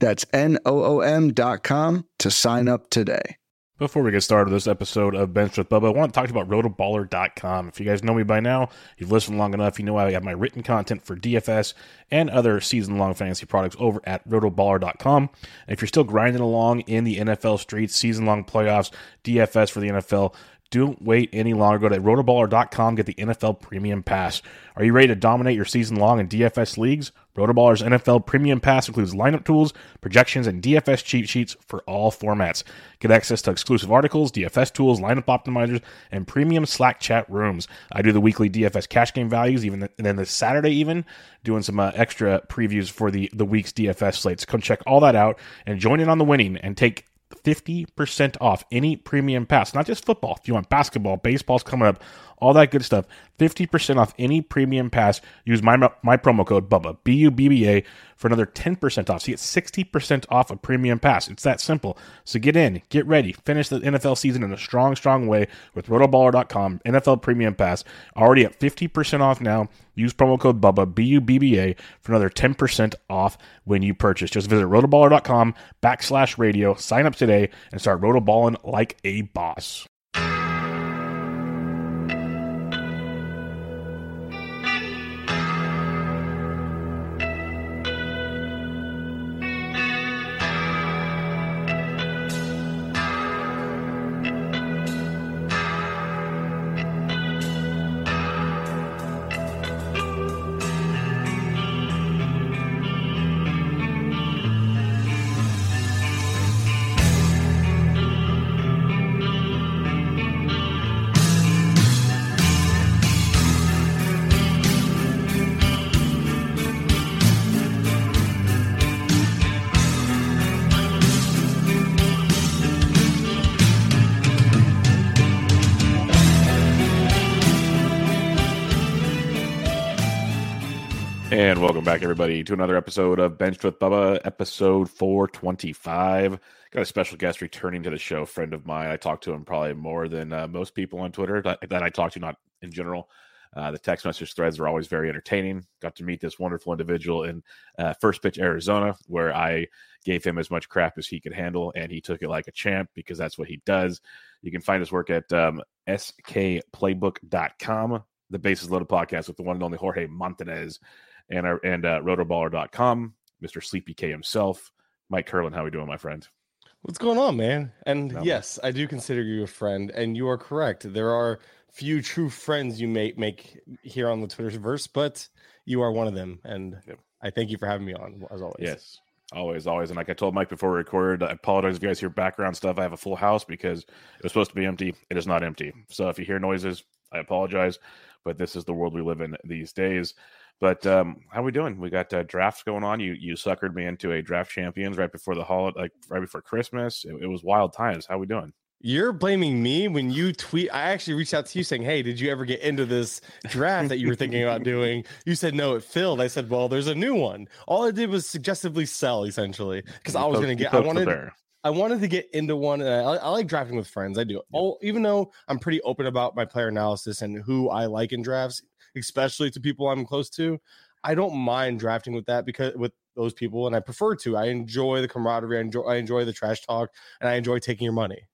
That's N-O-O-M dot com to sign up today. Before we get started with this episode of Benched with Bubba, I want to talk about rotoballer.com. If you guys know me by now, you've listened long enough, you know I have my written content for DFS and other season long fantasy products over at rotoballer.com. And if you're still grinding along in the NFL streets, season long playoffs, DFS for the NFL, don't wait any longer. Go to rotoballer.com, get the NFL Premium Pass. Are you ready to dominate your season long in DFS leagues? Rotoballer's NFL Premium Pass includes lineup tools, projections, and DFS cheat sheets for all formats. Get access to exclusive articles, DFS tools, lineup optimizers, and premium Slack chat rooms. I do the weekly DFS cash game values, even and then this Saturday, even doing some uh, extra previews for the the week's DFS slates. Come check all that out and join in on the winning and take 50% off any premium pass, not just football. If you want basketball, baseball's coming up, all that good stuff. 50% off any premium pass. Use my my promo code BUBBA, B U B B A, for another 10% off. So you get 60% off a premium pass. It's that simple. So get in, get ready, finish the NFL season in a strong, strong way with rotoballer.com, NFL Premium Pass. Already at 50% off now. Use promo code BUBBA, B U B B A, for another 10% off when you purchase. Just visit rotoballer.com backslash radio, sign up today, and start rotoballing like a boss. Welcome back, everybody, to another episode of Benched with Bubba, episode 425. Got a special guest returning to the show, friend of mine. I talk to him probably more than uh, most people on Twitter that, that, I talk to, not in general. Uh, the text message threads are always very entertaining. Got to meet this wonderful individual in uh, First Pitch, Arizona, where I gave him as much crap as he could handle, and he took it like a champ because that's what he does. You can find his work at um, skplaybook.com, the Bases Loaded podcast with the one and only Jorge Montanez and our and uh, rotoballer.com, Mr. Sleepy K himself, Mike Kurland. How are we doing, my friend? What's going on, man? And no, yes, man. I do consider you a friend, and you are correct. There are few true friends you may make here on the Twitterverse, but you are one of them, and yep. I thank you for having me on as always. Yes. Always, always. And like I told Mike before we recorded, I apologize if you guys hear background stuff. I have a full house because it was supposed to be empty. It is not empty. So if you hear noises, I apologize. But this is the world we live in these days. But um, how we doing? We got uh, drafts going on. You you suckered me into a draft champions right before the holiday, like right before Christmas. It, it, was wild times. How we doing? You're blaming me when you tweet. I actually reached out to you saying, "Hey, did you ever get into this draft that you were thinking about doing?" You said no, it filled. I said, "Well, there's a new one." All I did was suggestively sell, essentially, because I was going to get. I wanted. I wanted to get into one. I, I, like drafting with friends. I do. All, even though I'm pretty open about my player analysis and who I like in drafts, especially to people I'm close to. I don't mind drafting with that because with those people, and I prefer to. I enjoy the camaraderie. I enjoy, I enjoy the trash talk, and I enjoy taking your money.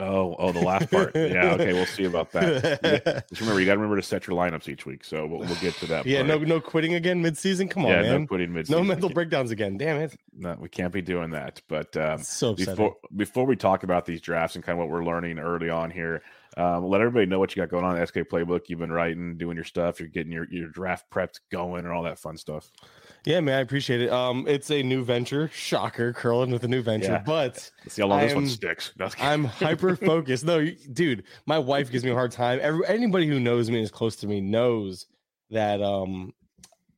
Oh, oh, the last part. yeah, okay, we'll see about that. Just remember, you got to remember to set your lineups each week. So we'll, we'll get to that. yeah, no, no quitting again mid-season. Come on, yeah, man. no quitting mid. No mental breakdowns again. Damn it. No, we can't be doing that. But um, so upsetting. before before we talk about these drafts and kind of what we're learning early on here, um, let everybody know what you got going on. SK Playbook. You've been writing, doing your stuff. You're getting your your draft prepped going, and all that fun stuff. Yeah, man, I appreciate it. Um, it's a new venture. Shocker, Kurland with a new venture. Yeah. But Let's see how long I'm, this one sticks. No, I'm hyper focused. No, dude, my wife gives me a hard time. Every anybody who knows me is close to me knows that um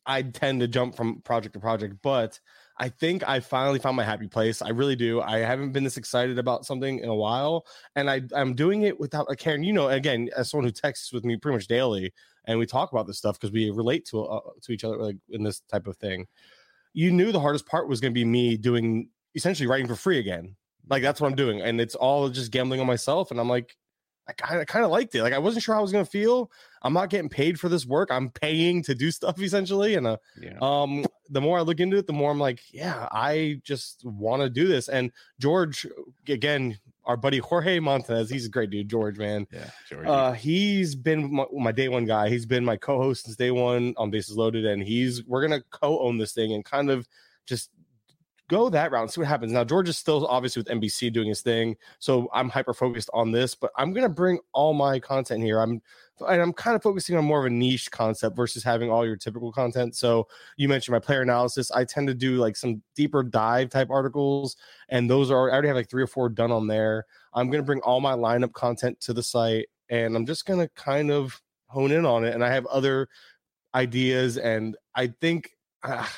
I tend to jump from project to project, but I think I finally found my happy place. I really do. I haven't been this excited about something in a while, and I I'm doing it without a care. And you know, again, as someone who texts with me pretty much daily, and we talk about this stuff because we relate to uh, to each other like in this type of thing. You knew the hardest part was going to be me doing essentially writing for free again. Like that's what I'm doing, and it's all just gambling on myself. And I'm like, I kind of kind of liked it. Like I wasn't sure how I was gonna feel. I'm not getting paid for this work. I'm paying to do stuff essentially. And uh, Yeah. um, the more I look into it, the more I'm like, yeah, I just want to do this. And George, again, our buddy Jorge Montez, he's a great dude. George, man, Yeah. Georgie. uh, he's been my, my day one guy. He's been my co-host since day one on Bases Loaded, and he's we're gonna co-own this thing and kind of just go that route and see what happens. Now George is still obviously with NBC doing his thing, so I'm hyper focused on this, but I'm gonna bring all my content here. I'm and I'm kind of focusing on more of a niche concept versus having all your typical content. So you mentioned my player analysis. I tend to do like some deeper dive type articles, and those are I already have like three or four done on there. I'm gonna bring all my lineup content to the site, and I'm just gonna kind of hone in on it. And I have other ideas, and I think ah,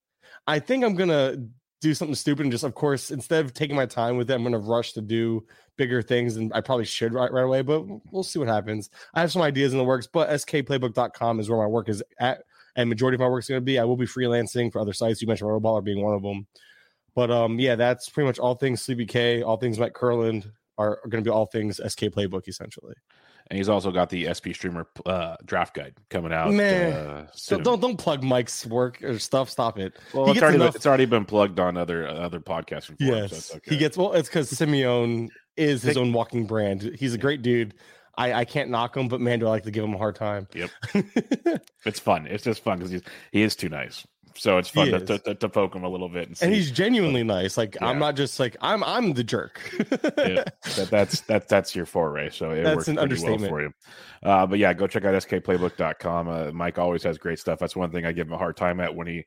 I think I'm gonna do something stupid and just of course instead of taking my time with it i'm going to rush to do bigger things and i probably should right, right away but we'll see what happens. I have some ideas in the works but skplaybook.com is where my work is at and majority of my work is going to be. I will be freelancing for other sites. You mentioned rotoballer being one of them. But um yeah that's pretty much all things sleepy k. All things mike kurland are, are going to be all things sk playbook essentially and he's also got the SP Streamer uh, draft guide coming out. Man. uh, so soon. don't don't plug mike's work or stuff stop it Well, he it's already, enough- it's already been plugged on other other podcasting forums. Yes, so okay. he gets well. It's because Simeone is his own walking brand. He's a great dude. I, I can't knock him, but man, do I like to give him a hard time. Yep. It's fun. It's just fun because he is too nice. So it's fun to, to, to, poke him a little bit and see. and he's genuinely nice. Like I'm not just like I'm I'm the jerk. yeah, that, that's that that's your foray. So it That's works an pretty well understatement. for you. Uh, but yeah, go check out skplaybook.com. Uh, Mike always has great stuff. That's one thing I give him a hard time at when he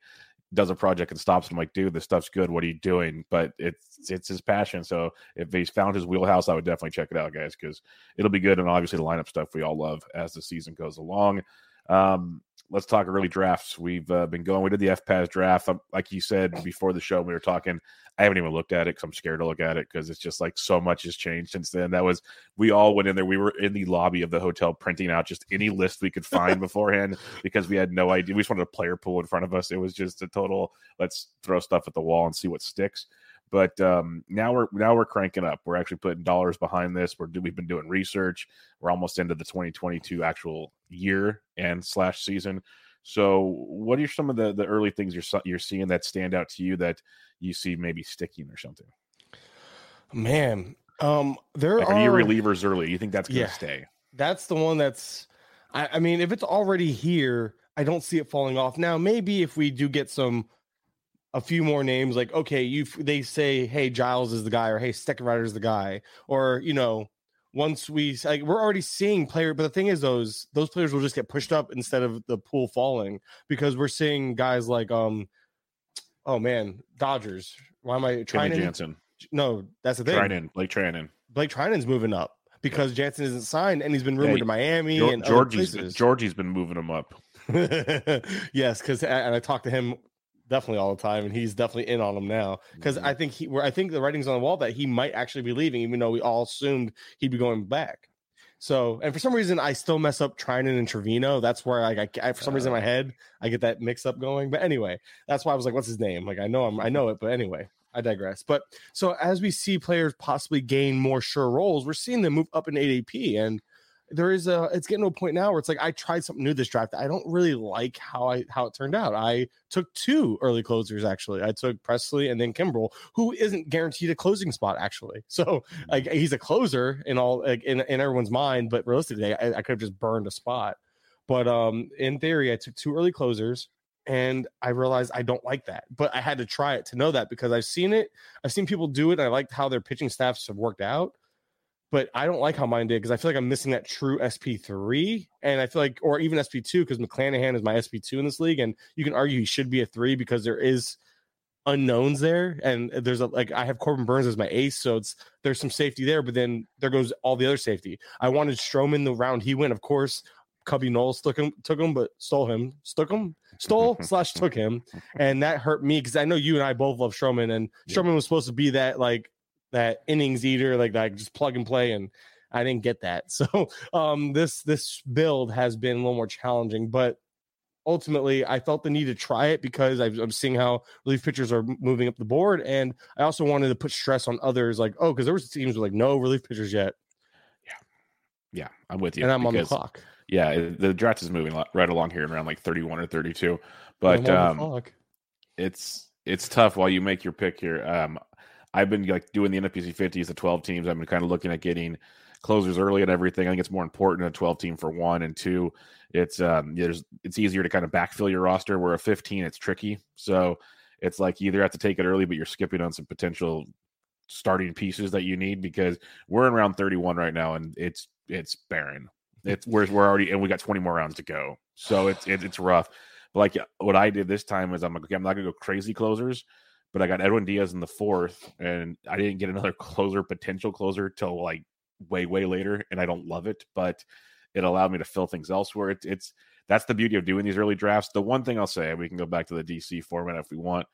does a project and stops. I'm like, dude, this stuff's good. What are you doing? But it's it's his passion. So if he's found his wheelhouse, I would definitely check it out, guys, because it'll be good. And obviously the lineup stuff we all love as the season goes along. Um, let's talk early drafts. We've uh, been going. We did the FPAS draft. Um, like you said before the show, we were talking. I haven't even looked at it because I'm scared to look at it because it's just like so much has changed since then. That was we all went in there. We were in the lobby of the hotel printing out just any list we could find beforehand because we had no idea. We just wanted a player pool in front of us. It was just a total let's throw stuff at the wall and see what sticks. But um, now we're now we're cranking up. We're actually putting dollars behind this. We're we've been doing research. We're almost into the 2022 actual year and slash season. So, what are some of the the early things you're you're seeing that stand out to you that you see maybe sticking or something? Man, um, there Like, are are you relievers early? You think that's going to Yeah. stay? that's the one that's I, I mean if it's already here i don't see it falling off now maybe if we do get some a few more names like okay you they say hey giles is the guy or hey Steckenrider is the guy or you know once we like we're already seeing player but the thing is those those players will just get pushed up instead of the pool falling because we're seeing guys like um oh man dodgers why am i trying Jansen, no that's the thing Treinen, Blake Treinen. blake treinen's moving up because jansen isn't signed and he's been rumored Yeah, to miami and Georgie's. Georgie's been moving him up. yes, because and I talked to him definitely all the time, and he's definitely in on them now. Because Mhm. I think he, where I think the writing's on the wall that he might actually be leaving, even though we all assumed he'd be going back. So, and for some reason, I still mess up Treinen and Trevino. That's where I, I, I for some reason in my head, I get that mix up going. But anyway, that's why I was like, "What's his name?" Like I know him, I know it, but anyway, I digress. But so as we see players possibly gain more sure roles, we're seeing them move up in ADP, and there is a it's getting to a point now where it's like I tried something new this draft. I don't really like how I how it turned out. I took two early closers actually. I took Pressly and then Kimbrel, who isn't guaranteed a closing spot actually. So like he's a closer in all like in, in everyone's mind, but realistically, I, I could have just burned a spot. But um in theory, I took two early closers and I realized I don't like that. But I had to try it to know that because I've seen it. I've seen people do it. And I liked how their pitching staffs have worked out but I don't like how mine did because I feel like I'm missing that true SP3. And I feel like, or even SP2, because McClanahan is my SP2 in this league. And you can argue he should be a three because there is unknowns there. And there's a, like, I have Corbin Burnes as my ace. So it's, there's some safety there, but then there goes all the other safety. I wanted Stroman the round he went, of course. Cubby Knowles took him, took him, but stole him, took him, stole slash took him, and that hurt me because I know you and I both love Stroman, and Stroman was supposed to be that like that innings eater, like like just plug and play, and I didn't get that. So um, this this build has been a little more challenging, but ultimately I felt the need to try it because I'm seeing how relief pitchers are moving up the board, and I also wanted to put stress on others, like oh, because there was teams with like no relief pitchers yet. Yeah, yeah, I'm with you, and I'm because, on the clock. Yeah, the draft is moving right along here around like 31 or 32, but um, it's it's tough while you make your pick here. Um, I've been like doing the NFBC 50s, the 12 teams. I've been kind of looking at getting closers early and everything. I think it's more important a 12 team for one and two. It's um there's it's easier to kind of backfill your roster. Where a 15, it's tricky. So it's like you either have to take it early, but you're skipping on some potential starting pieces that you need because we're in round 31 right now and it's it's barren. It's we're we're already and we got 20 more rounds to go. So it's it, it's rough. But like what I did this time is I'm like okay, I'm not gonna go crazy closers but I got Edwin Diaz in the fourth, and I didn't get another closer, potential closer, till like way way later, and I don't love it, but it allowed me to fill things elsewhere. It, it's that's the beauty of doing these early drafts. The one thing I'll say, we can go back to the DC format if we want.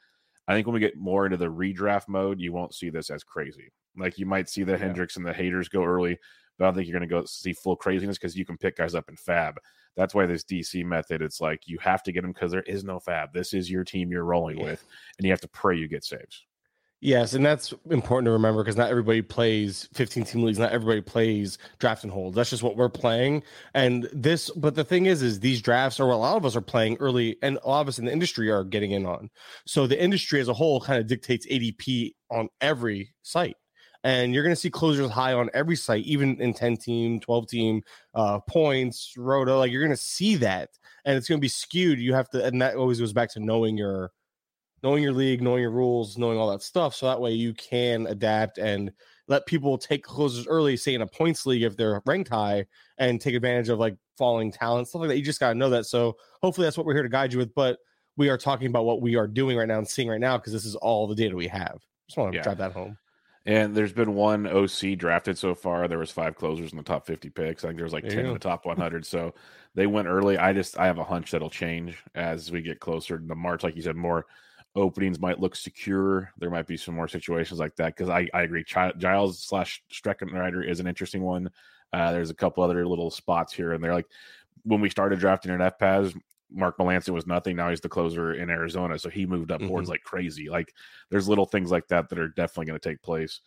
I think when we get more into the redraft mode, you won't see this as crazy. Like you might see the yeah. Hendriks and the haters go early, but I don't think you're going to go see full craziness because you can pick guys up in fab. That's why this DC method, it's like you have to get them because there is no fab. This is your team you're rolling yeah. with, and you have to pray you get saves. Yes, and that's important to remember because not everybody plays 15 team leagues. Not everybody plays draft and hold. That's just what we're playing. And this, but the thing is, is these drafts, or a lot of us are playing early, and a lot of us in the industry are getting in on. So the industry as a whole kind of dictates ADP on every site. And you're going to see closers high on every site, even in 10 team, 12 team, uh, points, roto. Like you're going to see that, and it's going to be skewed. You have to, and that always goes back to knowing your knowing your league, knowing your rules, knowing all that stuff. So that way you can adapt and let people take closers early, say in a points league if they're ranked high, and take advantage of like falling talent, stuff like that. You just got to know that. So hopefully that's what we're here to guide you with. But we are talking about what we are doing right now and seeing right now because this is all the data we have. Just want to yeah. drive that home. And there's been one OC drafted so far. There was five closers in the top 50 picks. I think there was like there 10 in the top 100. so they went early. I just I have a hunch that'll change as we get closer to March. Like you said, more openings might look secure. There might be some more situations like that because I, I agree. Giles slash Steckenrider is an interesting one. Uh, there's a couple other little spots here and they're like when we started drafting in FPAS, Mark Melancon was nothing. Now he's the closer in Arizona, so he moved up mm-hmm. boards like crazy. Like there's little things like that that are definitely going to take place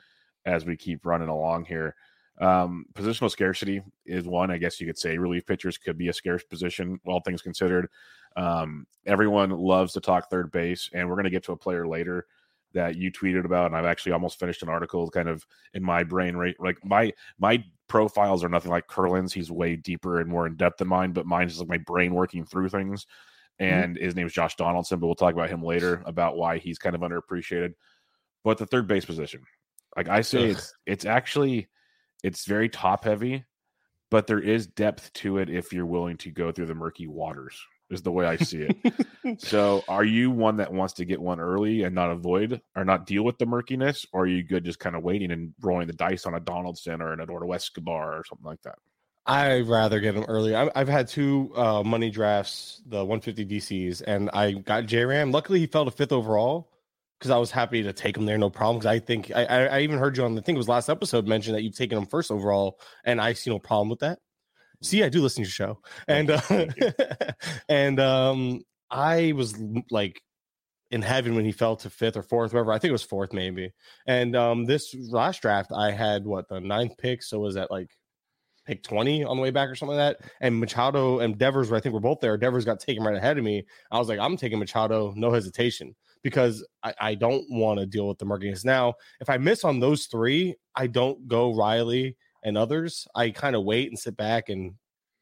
as we keep running along here. Um, positional scarcity is one, I guess you could say. Relief pitchers could be a scarce position, all things considered. Um, everyone loves to talk third base, and we're going to get to a player later that you tweeted about, and I've actually almost finished an article, kind of in my brain. Right, like my my profiles are nothing like Kurland's. He's way deeper and more in depth than mine, but mine is like my brain working through things. Mm-hmm. And mm-hmm. his name is Josh Donaldson, but we'll talk about him later about why he's kind of underappreciated. But the third base position, like I say, it's it's actually it's very top heavy, but there is depth to it if you're willing to go through the murky waters, is the way I see it. so are you one that wants to get one early and not avoid or not deal with the murkiness? Or are you good just kind of waiting and rolling the dice on a Donaldson or an Eduardo Escobar or something like that? I'd rather get them early. I've had two uh, money drafts, the 150 DCs, and I got J Ram. Luckily, he fell to fifth overall because I was happy to take him there, no problem. Because I think I, I, even heard you on the think it was last episode mention that you've taken him first overall, and I see no problem with that. See, I do listen to your show, and uh, and um, I was like in heaven when he fell to fifth or fourth, whatever. I think it was fourth, maybe. And um, this last draft, I had what the ninth pick, so was that like pick 20 on the way back or something like that. And Machado and Devers, I think we're both there. Devers got taken right ahead of me. I was like, I'm taking Machado, no hesitation because I, I don't want to deal with the markings. Now, if I miss on those three, I don't go Riley and others. I kind of wait and sit back and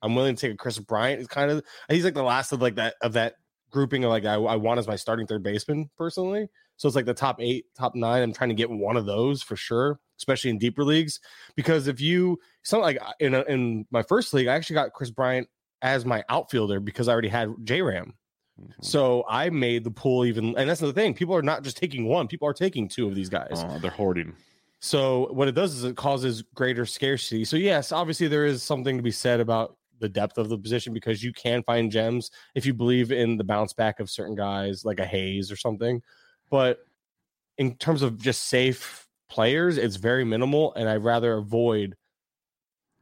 I'm willing to take a Kris Bryant. It's kind of he's like the last of like that of that grouping of like I, I want as my starting third baseman personally. So it's like the top eight, top nine. I'm trying to get one of those for sure, especially in deeper leagues. Because if you something like in a, in my first league, I actually got Kris Bryant as my outfielder because I already had J Ram. Mm-hmm. So I made the pool even, and that's the thing. People are not just taking one; people are taking two of these guys. Oh, they're hoarding. So what it does is it causes greater scarcity. So yes, obviously there is something to be said about the depth of the position because you can find gems if you believe in the bounce back of certain guys like a Hayes or something. But in terms of just safe players, it's very minimal, and I'd rather avoid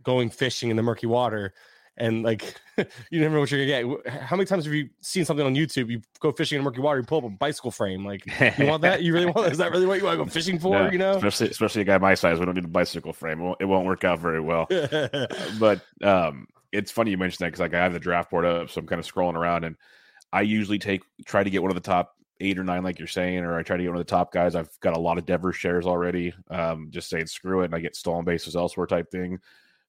going fishing in the murky water and like you never know what you're gonna get. How many times have you seen something on YouTube? You go fishing in murky water, you pull up a bicycle frame. Like you want that? You really want? Is that really what you want to go fishing for? No, you know, especially especially a guy my size, we don't need a bicycle frame. It won't, it won't work out very well. but um, it's funny you mentioned that because like I have the draft board up, so I'm kind of scrolling around, and I usually take try to get one of the top eight or nine, like you're saying, or I try to get one of the top guys. I've got a lot of Devers shares already. Um, just saying screw it, and I get stolen bases elsewhere type thing.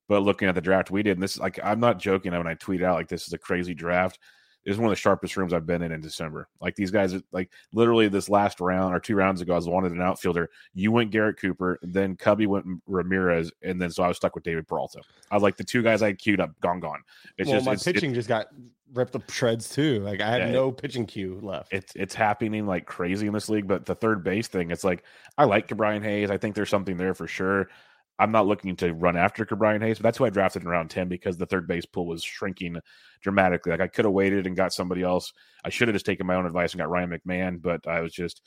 But looking at the draft we did, and this is like I'm not joking when I tweet out like this is a crazy draft. This is one of the sharpest rooms I've been in in December. Like these guys, like literally this last round or two rounds ago, I was wanted an outfielder. You went Garrett Cooper, then Cubby went Ramirez, and then so I was stuck with David Peralta. I was like the two guys I queued up, gone, gone. It's well, just my it's, pitching it, just got ripped to shreds too. Like I had yeah, no pitching queue left. It's it's happening like crazy in this league. But the third base thing, it's like I like Brian Hayes. I think there's something there for sure. I'm not looking to run after Brian Hayes, but that's who I drafted in round 10 because the third base pool was shrinking dramatically. Like I could have waited and got somebody else. I should have just taken my own advice and got Ryan McMahon, but I was just,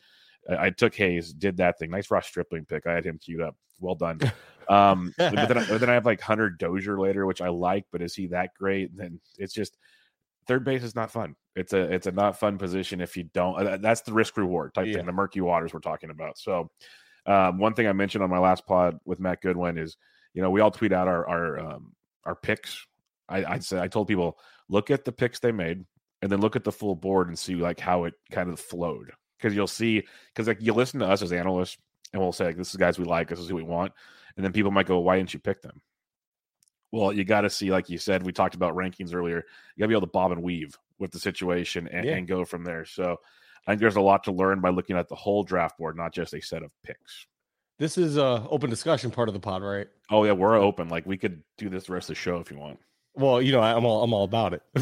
I, I took Hayes, did that thing. Nice Ross Stripling pick. I had him queued up. Well done. Um, but, then I, but then I have like Hunter Dozier later, which I like, but is he that great? And then it's just, third base is not fun. It's a it's a not fun position if you don't. Uh, that's the risk reward type yeah. thing. The murky waters we're talking about. So um, one thing I mentioned on my last pod with Matt Goodwin is, you know, we all tweet out our our um, our picks. I I said I told people look at the picks they made and then look at the full board and see like how it kind of flowed. Because you'll see because like you listen to us as analysts and we'll say like this is guys we like this is who we want. And then people might go why didn't you pick them? Well you got to see like you said we talked about rankings earlier. You got to be able to bob and weave with the situation and, yeah. and go from there. So I think there's a lot to learn by looking at the whole draft board, not just a set of picks. This is a open discussion part of the pod, right? Oh yeah, we're open. Like we could do this the rest of the show if you want. Well, you know, I'm all I'm all about it.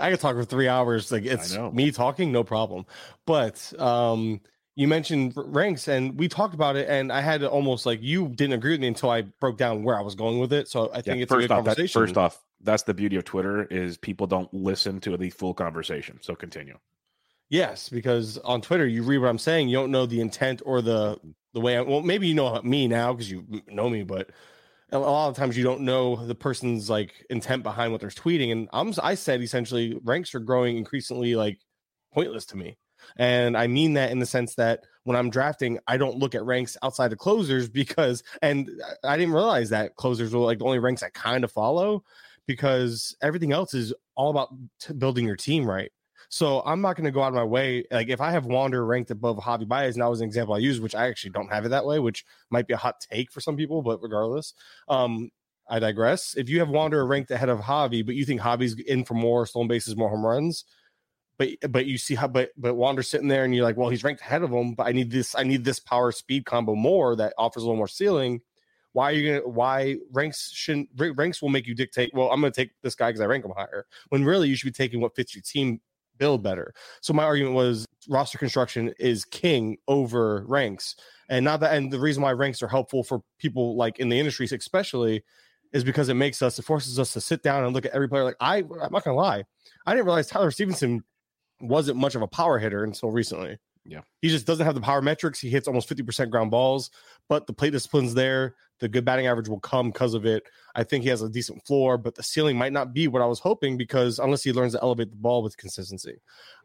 I could talk for three hours. Like it's me talking, no problem. But um, you mentioned ranks, and we talked about it, and I had to almost like you didn't agree with me until I broke down where I was going with it. So I think yeah, it's a good off, conversation. That, first off, that's the beauty of Twitter is people don't listen to the full conversation. So continue. Yes, because on Twitter you read what I'm saying, you don't know the intent or the the way. I, well, maybe you know me now because you know me, but a lot of times you don't know the person's like intent behind what they're tweeting. And I'm I said essentially ranks are growing increasingly like pointless to me, and I mean that in the sense that when I'm drafting, I don't look at ranks outside of closers because, and I didn't realize that closers were like the only ranks I kind of follow because everything else is all about t- building your team right. So I'm not going to go out of my way. Like if I have Wander ranked above Javi Baez, and that was an example I used, which I actually don't have it that way, which might be a hot take for some people, but regardless, um, I digress. If you have Wander ranked ahead of Javi, but you think Javi's in for more stolen bases, more home runs, but but you see how but but Wander's sitting there and you're like, well, he's ranked ahead of him, but I need this, I need this power speed combo more that offers a little more ceiling. Why are you gonna why ranks shouldn't ranks will make you dictate, well, I'm gonna take this guy because I rank him higher. When really you should be taking what fits your team build better. So my argument was roster construction is king over ranks. And not that and the reason why ranks are helpful for people like in the industry, especially, is because it makes us, it forces us to sit down and look at every player. Like I I'm not gonna lie, I didn't realize Tyler Stephenson wasn't much of a power hitter until recently. Yeah. He just doesn't have the power metrics. He hits almost 50% ground balls, but the plate discipline's there. The good batting average will come because of it. I think he has a decent floor, but the ceiling might not be what I was hoping because unless he learns to elevate the ball with consistency.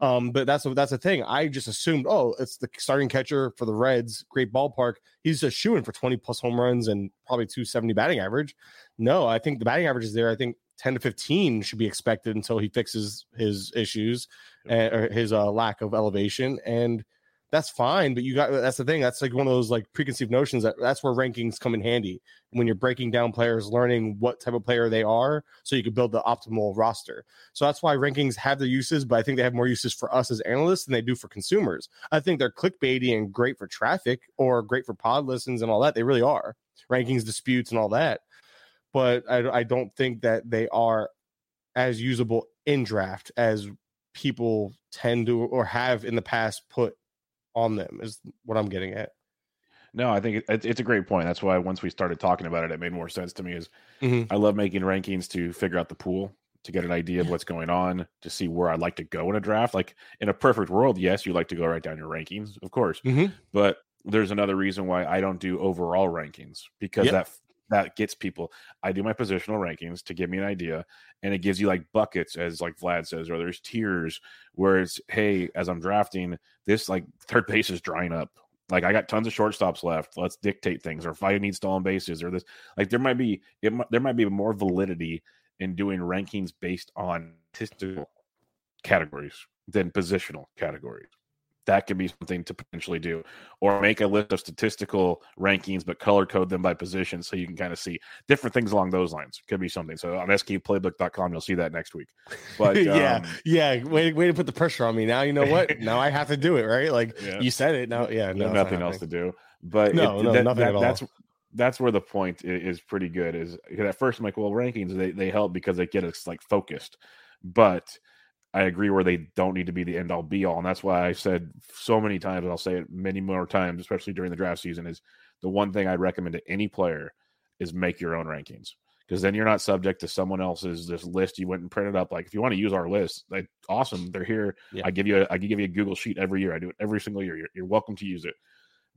Um, but that's that's the thing. I just assumed, oh, it's the starting catcher for the Reds, great ballpark. He's just shooing for 20 plus home runs and probably 270 batting average. No, I think the batting average is there. I think 10 to 15 should be expected until he fixes his issues and, or his uh, lack of elevation. And that's fine. But you got that's the thing. That's like one of those like preconceived notions that that's where rankings come in handy when you're breaking down players, learning what type of player they are, so you can build the optimal roster. So that's why rankings have their uses, but I think they have more uses for us as analysts than they do for consumers. I think they're clickbaity and great for traffic or great for pod listens and all that. They really are rankings, disputes, and all that but I, I don't think that they are as usable in draft as people tend to or have in the past put on them is what I'm getting at. No, I think it, it's a great point. That's why once we started talking about it, it made more sense to me. Is mm-hmm. I love making rankings to figure out the pool to get an idea of what's going on, to see where I'd like to go in a draft. Like in a perfect world, yes, you like to go right down your rankings, of course. Mhm. But there's another reason why I don't do overall rankings because Yep. that that gets people. I do my positional rankings to give me an idea, and it gives you like buckets, as like Vlad says, or there's tiers where it's hey, as I'm drafting, this like third base is drying up. Like I got tons of shortstops left. Let's dictate things, or if I need stolen bases, or this. Like there might be it. There might be more validity in doing rankings based on statistical categories than positional categories. That could be something to potentially do, or make a list of statistical rankings, but color code them by position so you can kind of see different things along those lines. Could be something. So on skplaybook.com, you'll see that next week. But yeah, um, yeah. Way, way to put the pressure on me. Now you know what? now I have to do it, right? Like Yeah. you said it. Now, yeah, no, no, it's not nothing else to do. But No, it- no, that- nothing that- at all. That's that's where the point i- is, pretty good. Is because at first I'm like, well, rankings they they help because they get us like focused, but I agree where they don't need to be the end all be all, and that's why I said so many times, and I'll say it many more times, especially during the draft season, is the one thing I'd recommend to any player is make your own rankings because then you're not subject to someone else's this list you went and printed up. Like if you want to use our list, like awesome, they're here. Yeah. I give you a, I give you a Google sheet every year. I do it every single year. You're, you're welcome to use it,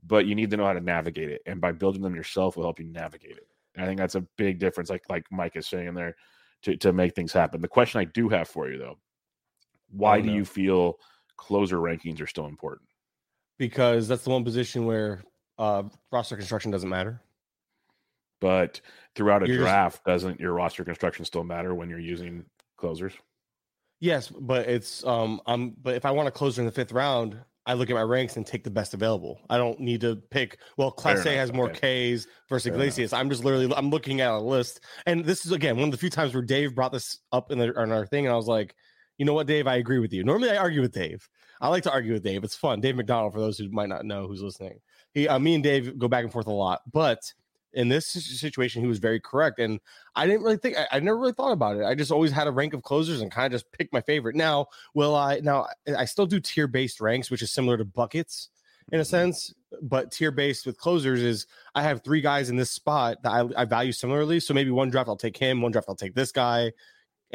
but you need to know how to navigate it, and by building them yourself will help you navigate it. And I think that's a big difference. Like like Mike is saying there, to to make things happen. The question I do have for you though, why do you feel closer rankings are still important? because that's the one position where uh, roster construction doesn't matter. But throughout a You're just- draft, doesn't your roster construction still matter when you're using closers? Yes, but it's um I'm but if I want to closer in the fifth round, I look at my ranks and take the best available. I don't need to pick. Well, Class Fair A enough, has more okay. Ks versus Fair enough. Iglesias. I'm just literally I'm looking at a list, and this is again one of the few times where Dave brought this up in, the, in our thing, and I was like, you know what, Dave, I agree with you. Normally, I argue with Dave. I like to argue with Dave. It's fun. Dave McDonald, for those who might not know who's listening, he, uh, me and Dave go back and forth a lot, but in this situation, he was very correct, and I didn't really think I, I never really thought about it. I just always had a rank of closers and kind of just picked my favorite. Now, will I? Now, I still do tier based ranks, which is similar to buckets in a sense, but tier based with closers is I have three guys in this spot that I, I value similarly. So maybe one draft I'll take him, one draft I'll take this guy,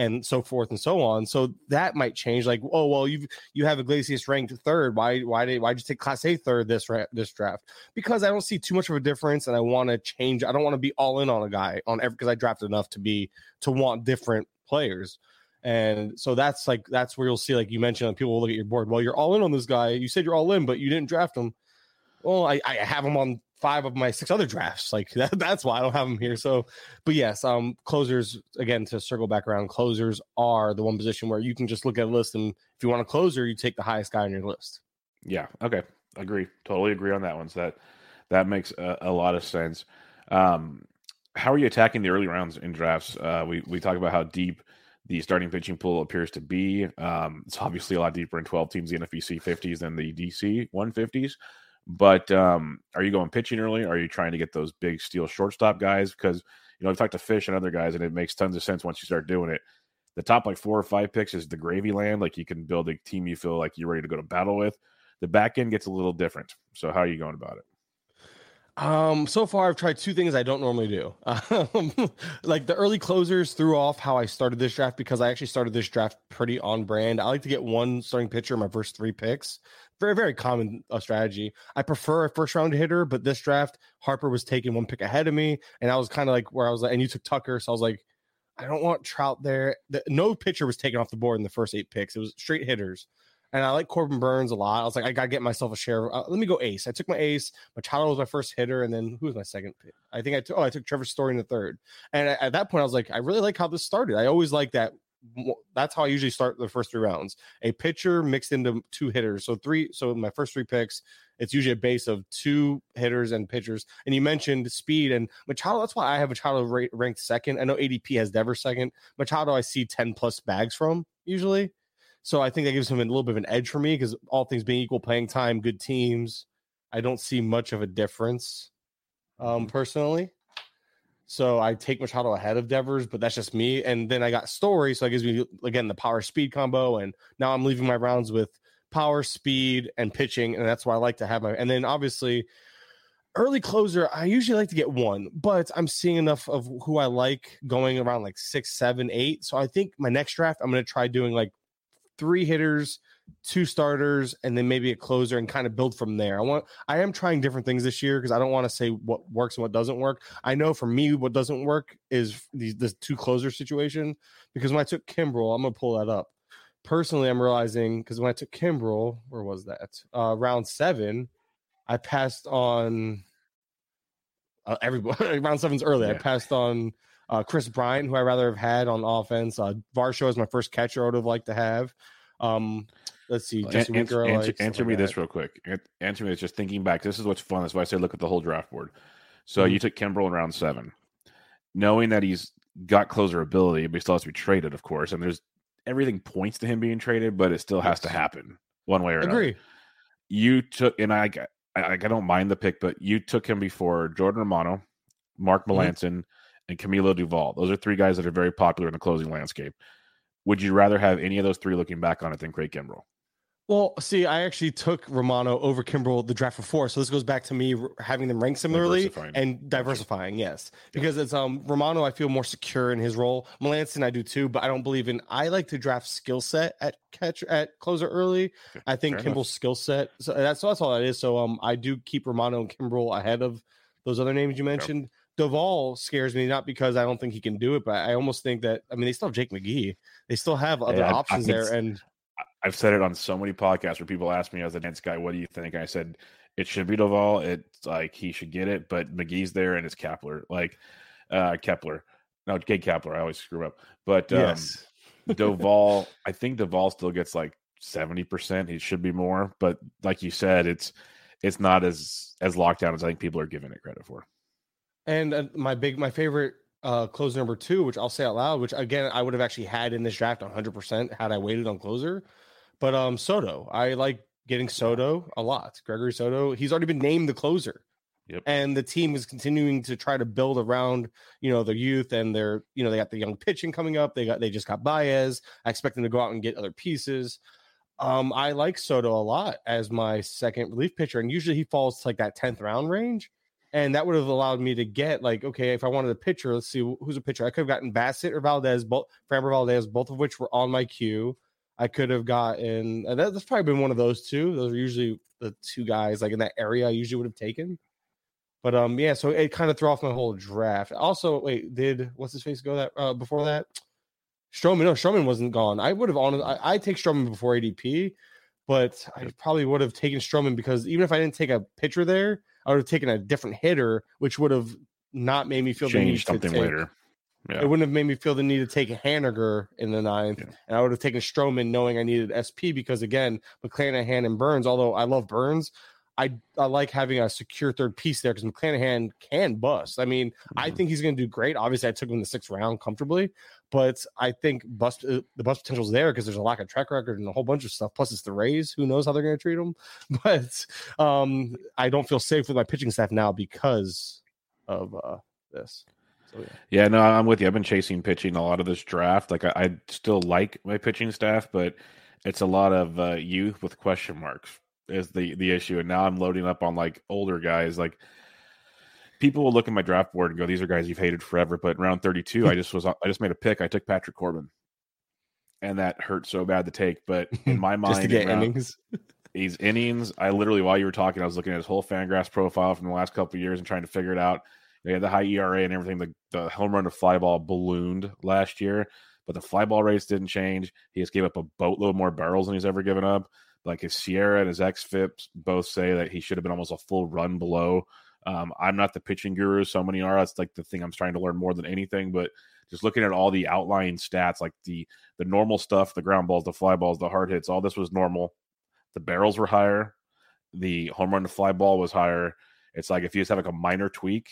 and so forth and so on. So that might change. Like, oh well, you you have Iglesias ranked third. Why why did why'd you take Clase third this this draft? Because I don't see too much of a difference, and I want to change. I don't want to be all in on a guy on every because I drafted enough to be to want different players. And so that's like that's where you'll see, like you mentioned, people will look at your board. Well, you're all in on this guy. You said you're all in, but you didn't draft him. Well, I, I have him on five of my six other drafts. Like that, that's why I don't have him here. So, but yes, um, closers again to circle back around. Closers are the one position where you can just look at a list, and if you want a closer, you take the highest guy on your list. Yeah. Okay. Agree. Totally agree on that one. So that that makes a, a lot of sense. Um, how are you attacking the early rounds in drafts? Uh, we we talk about how deep the starting pitching pool appears to be. Um, it's obviously a lot deeper in 12 teams, the NFBC 50s than the DC 150s. But um, are you going pitching early? Are you trying to get those big steel shortstop guys? Because you know I've talked to Fish and other guys, and it makes tons of sense once you start doing it. The top like four or five picks is the gravy land. Like you can build a team you feel like you're ready to go to battle with. The back end gets a little different. So how are you going about it? Um, so far I've tried two things I don't normally do. Um, like the early closers threw off how I started this draft because I actually started this draft pretty on brand. I like to get one starting pitcher in my first three picks. Very, very common uh, strategy. I prefer a first round hitter, but this draft Harper was taking one pick ahead of me, and I was kind of like where I was like, and you took Tucker, so I was like, I don't want Trout there. The, no pitcher was taken off the board in the first eight picks. It was straight hitters. And I like Corbin Burnes a lot. I was like, I gotta get myself a share. Uh, let me go ace. I took my ace. Machado was my first hitter, and then who was my second? I think I took. Oh, I took Trevor Story in the third. And at, at that point, I was like, I really like how this started. I always like that. That's how I usually start the first three rounds. A pitcher mixed into two hitters. So three. So my first three picks, it's usually a base of two hitters and pitchers. And you mentioned speed and Machado. That's why I have Machado ra- ranked second. I know ADP has Dever second. Machado, I see ten plus bags from usually. So I think that gives him a little bit of an edge for me because all things being equal, playing time, good teams, I don't see much of a difference um, personally. So I take Machado ahead of Devers, but that's just me. And then I got Story, so it gives me again the power speed combo. And now I'm leaving my rounds with power, speed, and pitching, and that's why I like to have my. And then obviously, early closer, I usually like to get one, but I'm seeing enough of who I like going around like six, seven, eight. So I think my next draft, I'm going to try doing like three hitters, two starters, and then maybe a closer and kind of build from there. I want, I am trying different things this year because I don't want to say what works and what doesn't work. I know for me, what doesn't work is the, the two closer situation because when I took Kimbrel, I'm going to pull that up. Personally, I'm realizing because when I took Kimbrel, where was that? Uh, round seven I passed on uh, everybody. round seven's early. Yeah. I passed on uh, Kris Bryant, who I rather have had on offense. Uh, Varsho is my first catcher I would have liked to have. Um, let's see. Jesse answer, answer, answer me this real quick. Answer me this. Just thinking back. This is what's fun. That's why I say look at the whole draft board. So mm-hmm. you took Kimbrel in round seven, knowing that he's got closer ability, but he still has to be traded, of course. And there's everything points to him being traded, but it still has yes. to happen one way or Agree. another. You took, and I I, I don't mind the pick, but you took him before Jordan Romano, Mark mm-hmm. Mm-hmm. And Camilo Doval. Those are three guys that are very popular in the closing landscape. Would you rather have any of those three looking back on it than Craig Kimbrel? Well, see, I actually took Romano over Kimbrel the draft before, so this goes back to me having them ranked similarly diversifying. and diversifying. Yes, because it's um Romano, I feel more secure in his role. Melancon, I do too, but I don't believe in. I like to draft skill set at catch at closer early. I think Kimbrel's skill set. So that's that's all that is. So um, I do keep Romano and Kimbrel ahead of those other names you mentioned. Doval scares me not because I don't think he can do it, but I almost think that I mean they still have Jake McGee. They still have other yeah, options I, I there, and I've said it on so many podcasts where people ask me as a dance guy, what do you think? And I said it should be Doval. It's like he should get it, but McGee's there and it's Kepler. Like uh Kepler. No, Gabe Kepler. I always screw up. But um yes. Doval, I think Doval still gets like 70%. He should be more, but like you said, it's it's not as as locked down as I think people are giving it credit for. And uh, my big my favorite uh closer number two, which I'll say out loud, which again I would have actually had in this draft 100% had I waited on closer, but um, Soto, I like getting Soto a lot. Gregory Soto, he's already been named the closer. Yep. And the team is continuing to try to build around, you know, their youth and their, you know, they got the young pitching coming up. They got they just got Baez. I expect them to go out and get other pieces. Um, I like Soto a lot as my second relief pitcher, and usually he falls to like that 10th round range. And that would have allowed me to get like, okay, if I wanted a pitcher, let's see who's a pitcher. I could have gotten Bassitt or Valdez, both Framber Valdez, both of which were on my queue. I could have gotten that's probably been one of those two. Those are usually the two guys like in that area I usually would have taken. But um yeah, so it kind of threw off my whole draft. Also, wait, did what's his face go that uh, before that? Stroman, no, Stroman wasn't gone. I would have on I, I take Stroman before ADP, but I probably would have taken Stroman because even if I didn't take a pitcher there, I would have taken a different hitter, which would have not made me feel the need to take, something later. Yeah. It wouldn't have made me feel the need to take Haniger in the ninth, yeah. and I would have taken Stroman knowing I needed SP because again, McClanahan and Burnes. Although I love Burnes, I I like having a secure third piece there because McClanahan can bust. I mean, mm-hmm. I think he's going to do great. Obviously, I took him in the sixth round comfortably, but I think bust uh, the bust potential is there because there's a lack of track record and a whole bunch of stuff. Plus, it's the Rays. Who knows how they're going to treat him? But um, I don't feel safe with my pitching staff now because of uh, this. So, yeah. yeah, no, I'm with you. I've been chasing pitching a lot of this draft. Like I, I still like my pitching staff, but it's a lot of uh, youth with question marks is the the issue. And now I'm loading up on like older guys. Like people will look at my draft board and go, "These are guys you've hated forever." But round 32, I just was I just made a pick. I took Patrick Corbin, and that hurt so bad to take. But in my mind, just to get round, innings. He's innings. I literally, while you were talking, I was looking at his whole Fangraphs profile from the last couple of years and trying to figure it out. They had the high ERA and everything. The, the home run to fly ball ballooned last year, but the fly ball rates didn't change. He just gave up a boatload more barrels than he's ever given up. Like his SIERA and his xFIPs both say that he should have been almost a full run below. Um, I'm not the pitching guru, so many are. That's like the thing I'm trying to learn more than anything. But just looking at all the outlying stats, like the the normal stuff, the ground balls, the fly balls, the hard hits, all this was normal. The barrels were higher. The home run to fly ball was higher. It's like if you just have like a minor tweak,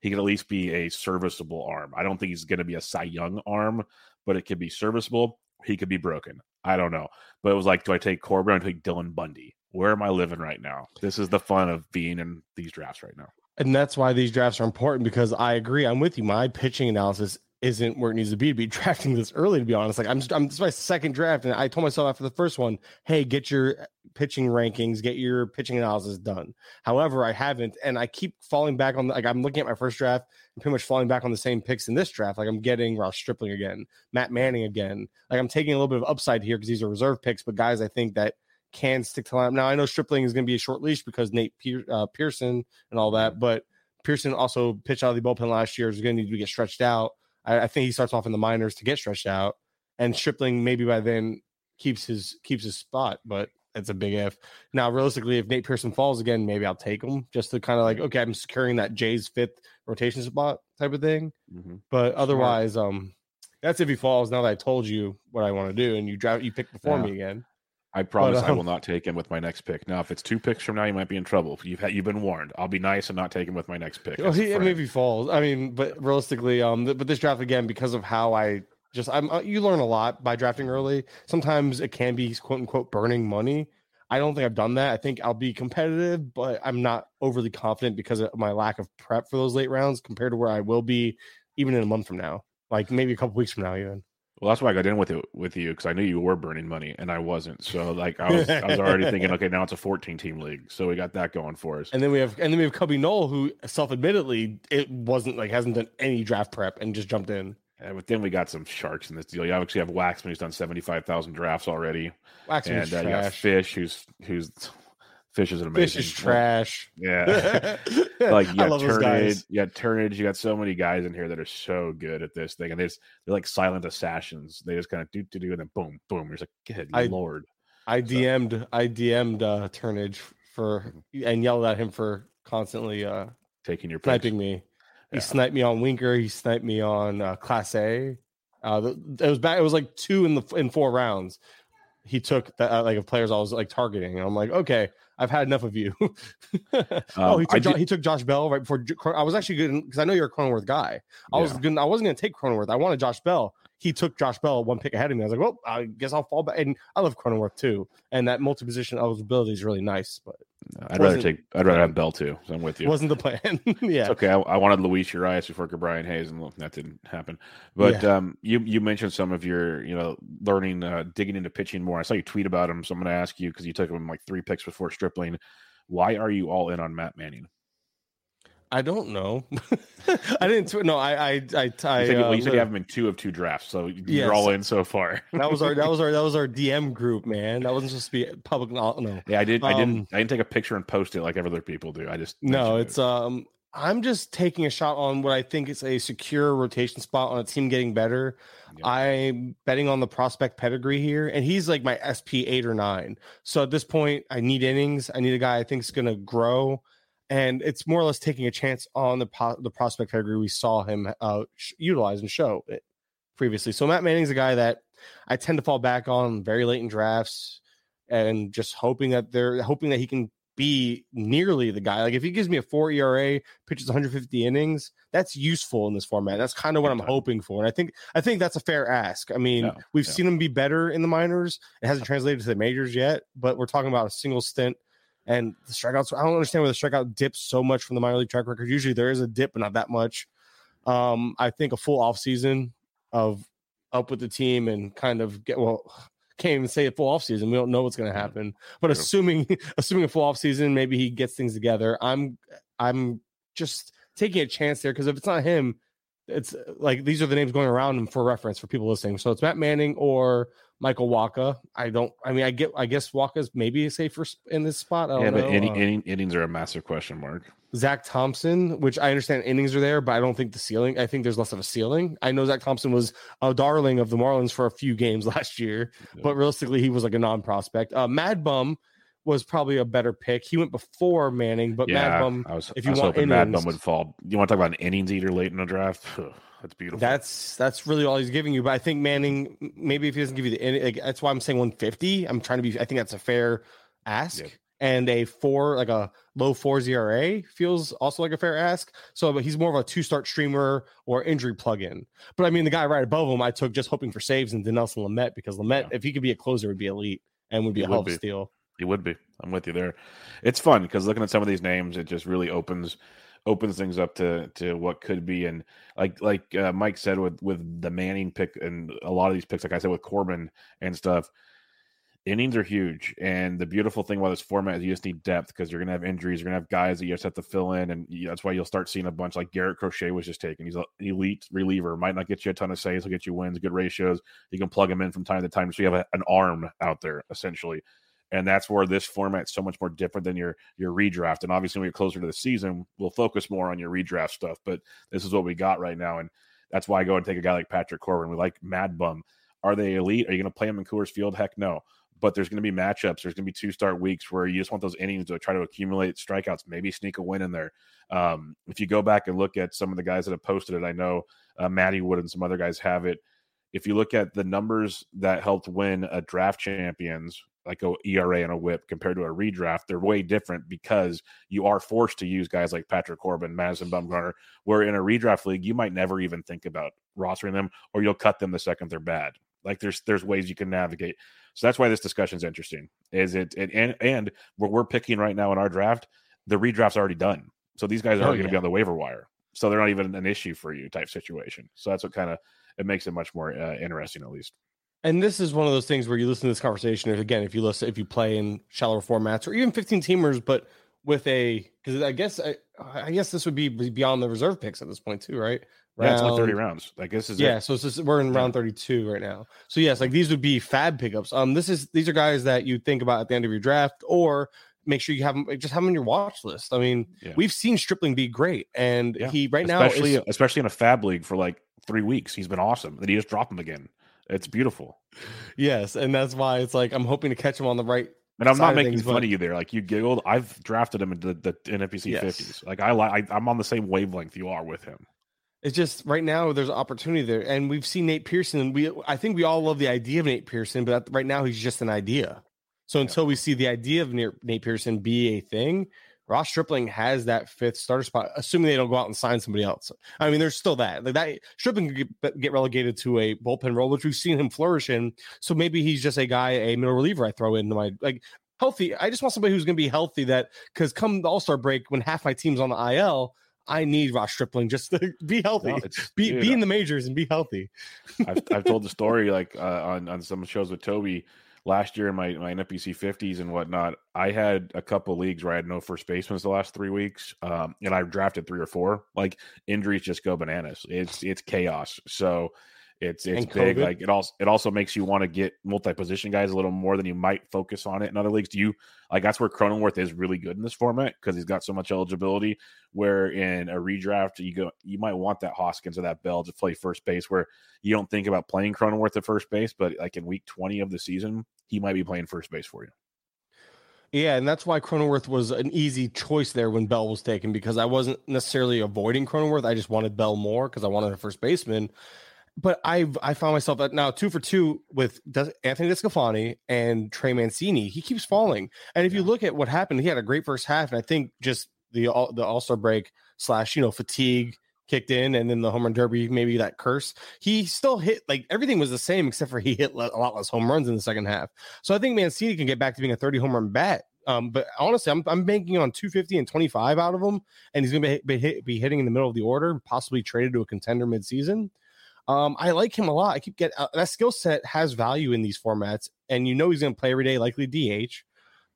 he can at least be a serviceable arm. I don't think he's going to be a Cy Young arm, but it could be serviceable. He could be broken. I don't know. But it was like, do I take Corbin or do I take Dylan Bundy? Where am I living right now? This is the fun of being in these drafts right now. And that's why these drafts are important because I agree. I'm with you. My pitching analysis isn't where it needs to be to be drafting this early, to be honest. Like I'm, I'm this is my second draft, and I told myself after the first one, hey, get your uh, pitching rankings, get your pitching analysis done. However, I haven't, and I keep falling back on. Like I'm looking at my first draft, and pretty much falling back on the same picks in this draft. Like I'm getting Ross Stripling again, Matt Manning again. Like I'm taking a little bit of upside here because these are reserve picks, but guys, I think that can stick to line. Now I know Stripling is going to be a short leash because Nate Pier- uh, Pearson and all that, but Pearson also pitched out of the bullpen last year. Is going to need to get stretched out. I, I think he starts off in the minors to get stretched out, and Stripling maybe by then keeps his keeps his spot, but it's a big if. Now, realistically, if Nate Pearson falls again, maybe I'll take him just to kind of like, okay, I'm securing that Jay's fifth rotation spot type of thing. Mhm. But otherwise, um, that's if he falls. Now that I told you what I want to do, and you drive, you pick before Yeah. me again. I promise I um, will not take him with my next pick. Now, if it's two picks from now, you might be in trouble. You've had, you've been warned. I'll be nice and not take him with my next pick. Oh, he, maybe falls. I mean, but realistically, um, th- but this draft again because of how I just I'm uh, you learn a lot by drafting early. Sometimes it can be quote unquote burning money. I don't think I've done that. I think I'll be competitive, but I'm not overly confident because of my lack of prep for those late rounds compared to where I will be even in a month from now, like maybe a couple weeks from now, even. Well, that's why I got in with it with you because I knew you were burning money and I wasn't. So like I was I was already thinking, okay, now it's a 14 team league, so we got that going for us. And then we have and then we have Cubby Knoll, who self-admittedly it wasn't like hasn't done any draft prep and just jumped in. Uh, but then we got some sharks in this deal. You obviously have Waxman who's done 75,000 drafts already, Waxman's and uh, you got trash. Fish who's who's Fish is an amazing. Fish is trash. Yeah. like you got Turnage, you got Turnage, you got so many guys in here that are so good at this thing, and they just, they're like silent assassins. They just kind of do do do, and then boom, boom. You're just like, good I- lord. I DM'd I DM'd uh Turnage for and yelled at him for constantly uh taking your picks. sniping me. He Yeah. sniped me on Winker. He sniped me on uh, Clase. Uh, it was back. It was like two in the in four rounds. He took that uh, like of players I was like targeting, and I'm like, okay, I've had enough of you. oh, Um, he took Jo- he took Josh Bell right before. I was actually good because I know you're a Cronenworth guy. I was good. I wasn't going to take Cronenworth. I wanted Josh Bell. He took Josh Bell one pick ahead of me. I was like, well, I guess I'll fall back. And I love Cronenworth too. And that multi position eligibility is really nice, but I'd rather take. I'd rather have Bell too. So I'm with it you. wasn't the plan. yeah. It's okay. I, I wanted Luis Urias before Brian Hayes, and look, that didn't happen. But um, you you mentioned some of your you know learning, uh, digging into pitching more. I saw you tweet about him, so I'm going to ask you because you took him like three picks before Stripling. Why are you all in on Matt Manning? I don't know. I didn't. Tw- no, I, I, I, I You said, you- well, you uh, said you have him in two of two drafts, so you're Yes. all in so far. that was our, that was our, that was our DM group, man. That wasn't supposed to be public. No, no, yeah, I did. I Um, didn't. I didn't take a picture and post it like other people do. I just no. It's um. I'm just taking a shot on what I think is a secure rotation spot on a team getting better. Yeah. I'm betting on the prospect pedigree here, and he's like my SP eight or nine. So at this point, I need innings. I need a guy I think is going to grow, and it's more or less taking a chance on the po- the prospect pedigree we saw him uh, sh- utilize and show it previously. So Matt Manning's a guy that I tend to fall back on very late in drafts, and just hoping that they're hoping that he can be nearly the guy. Like if he gives me a four ERA, pitches 150 innings, that's useful in this format. That's kind of what I'm hoping for. And I think I think that's a fair ask. I mean, Yeah, we've yeah. seen him be better in the minors. It hasn't translated to the majors yet, but we're talking about a single stint. And the strikeouts, I don't understand why the strikeout dips so much from the minor league track record. Usually there is a dip, but not that much. Um, I think a full off season of up with the team and kind of get well can't even say a full off season. We don't know what's going to happen. But True. assuming assuming a full off season, maybe he gets things together. I'm I'm just taking a chance there because if it's not him, it's like these are the names going around him for reference for people listening. So it's Matt Manning or Michael Wacha. I don't. I mean, I get. I guess Wacha's maybe safer in this spot. I don't yeah, but know. inning, Uh, inning, innings are a massive question mark. Zach Thompson, which I understand innings are there, but I don't think the ceiling. I think there's less of a ceiling. I know Zach Thompson was a darling of the Marlins for a few games last year, Yeah. but realistically, he was like a non-prospect. Uh, Mad Bum was probably a better pick. He went before Manning, but Mad Bum. I was, if I you was want hoping Mad innings- Bum would fall. You want to talk about an innings eater late in the draft? That's beautiful. That's that's really all he's giving you. But I think Manning, maybe if he doesn't give you the, inning- like, that's why I'm saying 150. I'm trying to be. I think that's a fair ask. Yep. And a four, like a low four SIERA, feels also like a fair ask. So, but he's more of a two start streamer or injury plug-in. But I mean, the guy right above him, I took just hoping for saves and Nelson Lamet because Lamet, Yeah. if he could be a closer, would be elite and would be He a would hell of a be. steal. He would be. I'm with you there. It's fun because looking at some of these names, it just really opens opens things up to to what could be. And like like uh, Mike said with with the Manning pick and a lot of these picks, like I said with Corbin and stuff, innings are huge. And the beautiful thing about this format is you just need depth because you're to have injuries. You're to have guys that you just have to fill in. And that's why you'll start seeing a bunch like Garrett Crochet was just taken. He's an elite reliever. Might not get you a ton of saves, he'll get you wins, good ratios. You can plug him in from time to time. So you have a, an arm out there, essentially. And that's where this format's so much more different than your your redraft. And obviously, when you're closer to the season, we'll focus more on your redraft stuff. But this is what we got right now. And that's why I go and take a guy like Patrick Corbin. We like Mad Bum. Are they elite? Are you going to play him in Coors Field? Heck no but there's going to be matchups. There's going to be two start weeks where you just want those innings to try to accumulate strikeouts, maybe sneak a win in there. Um, if you go back and look at some of the guys that have posted it, I know uh, Wood and some other guys have it. If you look at the numbers that helped win a draft champions, like a ERA and a WHIP compared to a redraft, they're way different because you are forced to use guys like Patrick Corbin, Madison Bumgarner, where in a redraft league you might never even think about rostering them, or you'll cut them the second they're bad. Like there's there's ways you can navigate. So that's why this discussion is interesting. Is it, and and what we're picking right now in our draft, the redraft's already done. So these guys are oh, going to be on the waiver wire. So they're not even an issue for you type situation. So that's what kind of it makes it much more uh, interesting at least. And this is one of those things where you listen to this conversation. If again, if you listen, if you play in shallower formats or even 15 teamers, but with a because I guess I, I guess this would be beyond the reserve picks at this point too, right? Round, yeah, it's only 30 rounds. I guess is yeah. It. So just, we're in round 32 right now. So yes, like these would be FAAB pickups. Um, this is these are guys that you think about at the end of your draft, or make sure you have them just have them on your watch list. I mean, yeah. we've seen Stripling be great, and yeah. he right especially, now, especially especially in a FAAB league for like three weeks, he's been awesome. Then he just dropped him again. It's beautiful. Yes, and that's why it's like I'm hoping to catch him on the right and I'm not making things, fun but... of you there. Like you giggled. I've drafted him into the, the yes. 50s. Like I like I'm on the same wavelength you are with him. It's just right now there's opportunity there, and we've seen Nate Pearson. And We I think we all love the idea of Nate Pearson, but right now he's just an idea. So until yeah. we see the idea of Nate Pearson be a thing, Ross Stripling has that fifth starter spot, assuming they don't go out and sign somebody else. I mean, there's still that. Like that Stripling could get, get relegated to a bullpen role, which we've seen him flourish in. So maybe he's just a guy, a middle reliever I throw into my like healthy. I just want somebody who's going to be healthy. That because come the All Star break, when half my team's on the IL, I need Ross Stripling just to be healthy, no, be dude, be in the majors and be healthy. I've, I've told the story like uh, on on some shows with Toby last year in my my NFBC fifties and whatnot. I had a couple leagues where I had no first basemen the last three weeks, um, and I drafted three or four. Like injuries just go bananas. It's it's chaos. So it's it's big. Like it also it also makes you want to get multi position guys a little more than you might focus on it in other leagues. Do you like that's where Cronenworth is really good in this format because he's got so much eligibility. Where in a redraft you go you might want that Hoskins or that Bell to play first base where you don't think about playing Cronenworth at first base, but like in week twenty of the season, he might be playing first base for you. Yeah, and that's why Cronenworth was an easy choice there when Bell was taken because I wasn't necessarily avoiding Cronenworth. I just wanted Bell more because I wanted a first baseman but I've I found myself at now two for two with Anthony DeSclafani and Trey Mancini. He keeps falling, and if you look at what happened, he had a great first half, and I think just the the All Star break slash you know fatigue kicked in, and then the home run derby maybe that curse. He still hit like everything was the same except for he hit a lot less home runs in the second half. So I think Mancini can get back to being a thirty home run bat. Um, but honestly, I'm, I'm banking on 250 and 25 out of him, and he's going to be, be, be hitting in the middle of the order, possibly traded to a contender midseason. Um, I like him a lot. I keep get uh, that skill set has value in these formats, and you know he's going to play every day, likely DH.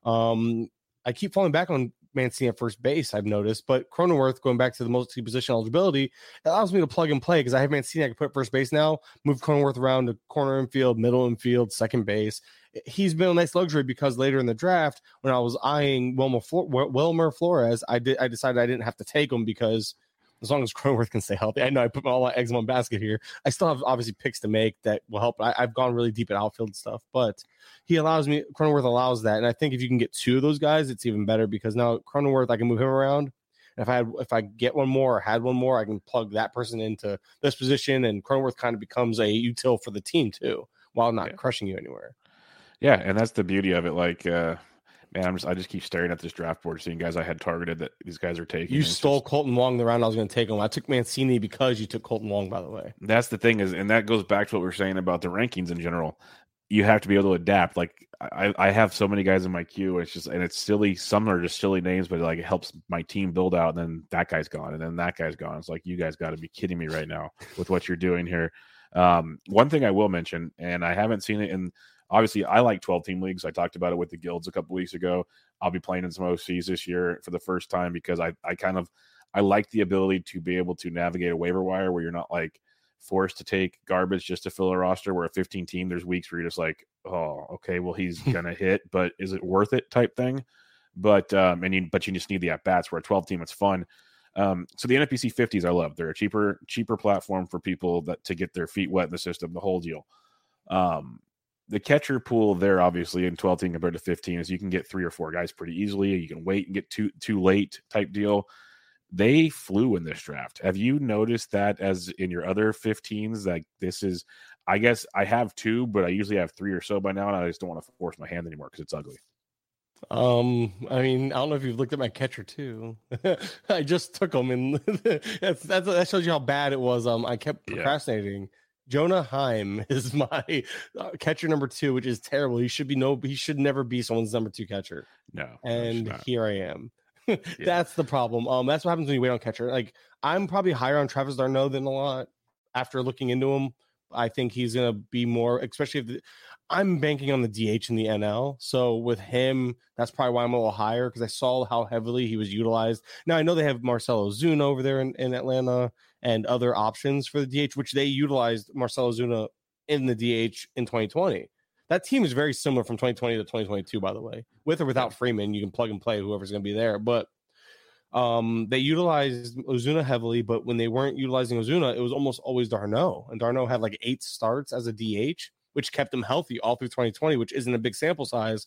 Um, I keep falling back on Mancini at first base, I've noticed, but Cronenworth going back to the multi position eligibility it allows me to plug and play because I have Mancini. I can put first base now, move Cronenworth around to corner infield, middle infield, second base. He's been a nice luxury because later in the draft, when I was eyeing Wilmer, Wilmer Flores, I did I decided I didn't have to take him because as long as Cronenworth can stay healthy. I know I put all my eggs in one basket here. I still have obviously picks to make that will help. I, have gone really deep at outfield stuff, but he allows me. Cronenworth allows that, and I think if you can get two of those guys, it's even better because now Cronenworth I can move him around. And if I had, if I get one more or had one more, I can plug that person into this position, and Cronenworth kind of becomes a util for the team too, while not yeah. crushing you anywhere. Yeah, and that's the beauty of it. Like. uh man, I'm just I just keep staring at this draft board, seeing guys I had targeted that these guys are taking. You stole just, Kolten Wong the round I was going to take him. I took Mancini because you took Kolten Wong, by the way. That's the thing is, and that goes back to what we are saying about the rankings in general. You have to be able to adapt. Like I, I have so many guys in my queue. It's just and it's silly. Some are just silly names, but like it helps my team build out. And then that guy's gone, and then that guy's gone. It's like you guys got to be kidding me right now with what you're doing here. Um, one thing I will mention, and I haven't seen it in obviously I like 12 team leagues. I talked about it with the guilds a couple weeks ago. I'll be playing in some OCs this year for the first time because I, I kind of I like the ability to be able to navigate a waiver wire where you're not like forced to take garbage just to fill a roster where a 15 team there's weeks where you're just like oh okay well he's gonna hit but is it worth it? type thing. But um and you but you just need the at bats where a 12 team it's fun. Um so the nfbc 50s i love. They're a cheaper cheaper platform for people that to get their feet wet in the system the whole deal um the catcher pool there obviously in 12 team compared to 15 is you can get three or four guys pretty easily you can wait and get too too late type deal they flew in this draft. Have you noticed that as in your other 15s? Like this is, I guess I have two, but I usually have three or so by now, and I just don't want to force my hand anymore because it's ugly. Um, I mean, I don't know if you've looked at my catcher too. I just took them, and that's, that's that shows you how bad it was. Um, I kept procrastinating. Yeah. Jonah Heim is my uh, catcher number two, which is terrible. He should be no, he should never be someone's number two catcher. No, and here I am. that's the problem. Um, that's what happens when you wait on catcher. Like I'm probably higher on Travis d'Arnaud than a lot after looking into him. I think he's gonna be more, especially if the, I'm banking on the DH in the NL. So with him, that's probably why I'm a little higher because I saw how heavily he was utilized. Now I know they have Marcell Ozuna over there in, in Atlanta and other options for the DH, which they utilized Marcell Ozuna in the DH in 2020. That team is very similar from 2020 to 2022, by the way. With or without Freeman, you can plug and play whoever's going to be there. But um, they utilized Ozuna heavily, but when they weren't utilizing Ozuna, it was almost always d'Arnaud. And d'Arnaud had like eight starts as a DH, which kept him healthy all through 2020, which isn't a big sample size,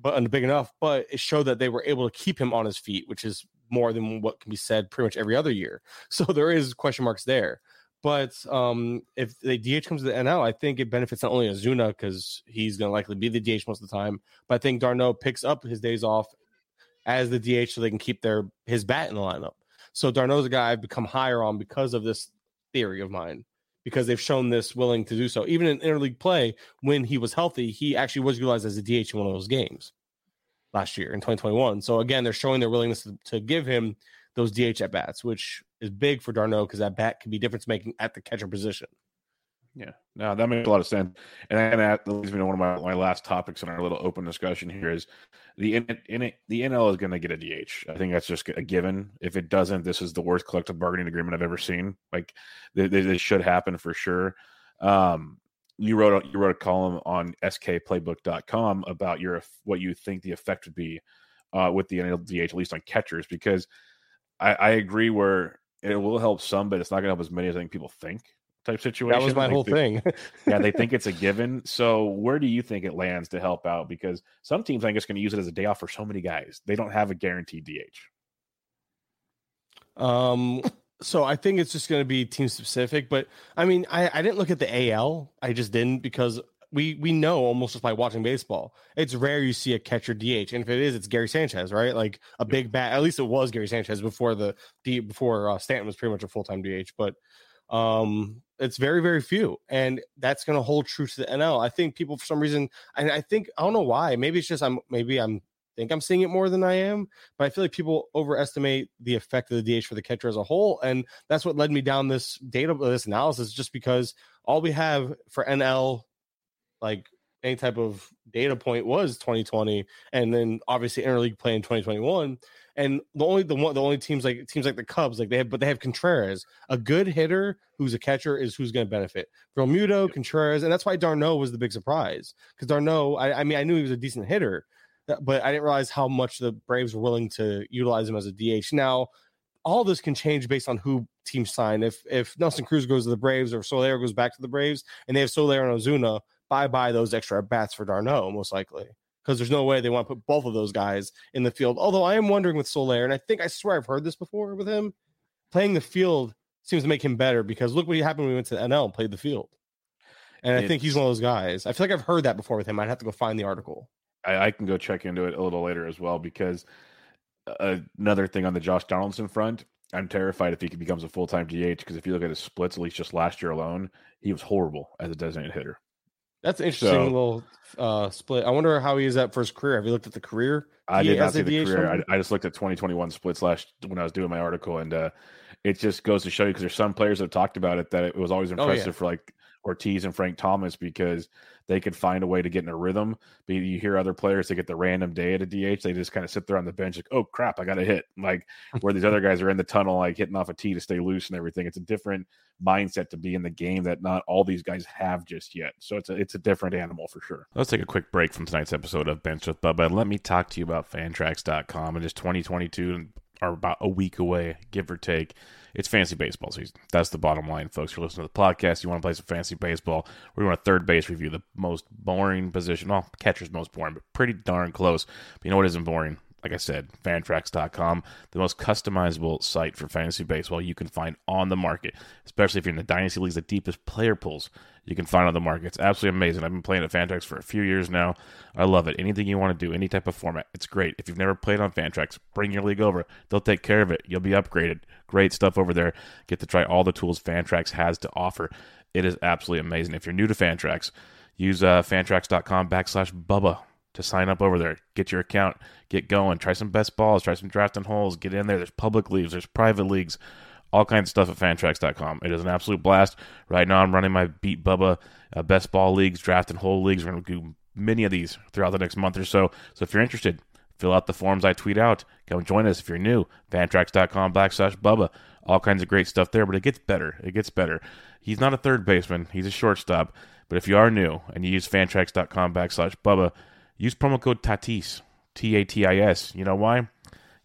but big enough. But it showed that they were able to keep him on his feet, which is more than what can be said pretty much every other year. So there is question marks there. But um, if the DH comes to the NL, I think it benefits not only Ozuna because he's going to likely be the DH most of the time, but I think d'Arnaud picks up his days off as the DH so they can keep their his bat in the lineup. So d'Arnaud's a guy I've become higher on because of this theory of mine, because they've shown this willing to do so. Even in interleague play, when he was healthy, he actually was utilized as a DH in one of those games last year in 2021. So again, they're showing their willingness to, to give him those DH at bats, which is big for d'Arnaud because that bat can be difference making at the catcher position. Yeah, no, that makes a lot of sense. And that leads me to one of my, my last topics in our little open discussion here is the in, in the NL is going to get a DH. I think that's just a given. If it doesn't, this is the worst collective bargaining agreement I've ever seen. Like this should happen for sure. Um, you wrote a, you wrote a column on skplaybook.com about your what you think the effect would be uh, with the NL DH, at least on catchers, because I, I agree where it will help some, but it's not going to help as many as I think people think. Type situation. That was my like whole they, thing. yeah, they think it's a given. So where do you think it lands to help out? Because some teams I think it's going to use it as a day off for so many guys. They don't have a guaranteed DH. Um. So I think it's just going to be team specific, but I mean, I, I didn't look at the AL. I just didn't because we we know almost just by watching baseball, it's rare you see a catcher DH, and if it is, it's Gary Sanchez, right? Like a big bat. At least it was Gary Sanchez before the before uh, Stanton was pretty much a full time DH, but um, it's very very few, and that's going to hold true to the NL. I think people for some reason, and I think I don't know why. Maybe it's just I'm maybe I'm think I'm seeing it more than I am, but I feel like people overestimate the effect of the DH for the catcher as a whole, and that's what led me down this data this analysis. Just because all we have for NL like any type of data point was 2020 and then obviously interleague play in 2021 and the only the one the only teams like teams like the Cubs like they have but they have Contreras a good hitter who's a catcher is who's going to benefit Realmuto Contreras and that's why d'Arnaud was the big surprise because d'Arnaud, I, I mean I knew he was a decent hitter uh, Uh, but I didn't realize how much the Braves were willing to utilize him as a DH now all this can change based on who teams sign if if Nelson Cruz goes to the Braves or Soler goes back to the Braves and they have Soler and Ozuna bye bye those extra bats for d'Arnaud most likely. Because there's no way they want to put both of those guys in the field. Although I am wondering with Soler, and I think I swear I've heard this before with him, playing the field seems to make him better because look what happened when we went to NL and played the field. And I think he's one of those guys. I feel like I've heard that before with him. I'd have to go find the article. I, I can go check into it a little later as well because uh, another thing on the Josh Donaldson front, I'm terrified if he becomes a full time DH because if you look at his splits, at least just last year alone, he was horrible as a designated hitter. That's an interesting so, little uh, split. I wonder how he is at first career. Have you looked at the career? I did not see the career. I, I, just looked at 2021 splits last when I was doing my article, and uh, it just goes to show you because there's some players that have talked about it that it was always impressive oh, yeah. for like Ortiz and Frank Thomas because they could find a way to get in a rhythm. But you hear other players that get the random day at a DH, they just kind of sit there on the bench like, oh crap, I got a hit. Like where these other guys are in the tunnel, like hitting off a tee to stay loose and everything. It's a different mindset to be in the game that not all these guys have just yet. So it's a it's a different animal for sure. Let's take a quick break from tonight's episode of Benched with Bubba let me talk to you about Fantrax.com. and just 2022 and are about a week away, give or take. It's fancy baseball season. That's the bottom line, folks. You're listening to the podcast. You want to play some fancy baseball. We're doing a third base review, the most boring position. Well, catcher's most boring, but pretty darn close. But you know what isn't boring? like I said, fantrax.com, the most customizable site for fantasy baseball you can find on the market, especially if you're in the Dynasty Leagues, the deepest player pools you can find on the market. It's absolutely amazing. I've been playing at Fantrax for a few years now. I love it. Anything you want to do, any type of format, it's great. If you've never played on Fantrax, bring your league over. They'll take care of it. You'll be upgraded. Great stuff over there. Get to try all the tools Fantrax has to offer. It is absolutely amazing. If you're new to Fantrax, use uh, fantrax.com backslash Bubba to sign up over there. Get your account, get going, try some best balls, try some drafting holes, get in there. There's public leagues, there's private leagues, all kinds of stuff at fantrax.com. It is an absolute blast. Right now, I'm running my Beat Bubba uh, best ball leagues, draft and hold leagues. We're going to do many of these throughout the next month or so. So if you're interested, fill out the forms I tweet out. Come join us if you're new. Fantrax.com backslash Bubba. All kinds of great stuff there, but it gets better. It gets better. He's not a third baseman, he's a shortstop. But if you are new and you use fantrax.com backslash Bubba, Use promo code TATIS, T A T I S. You know why?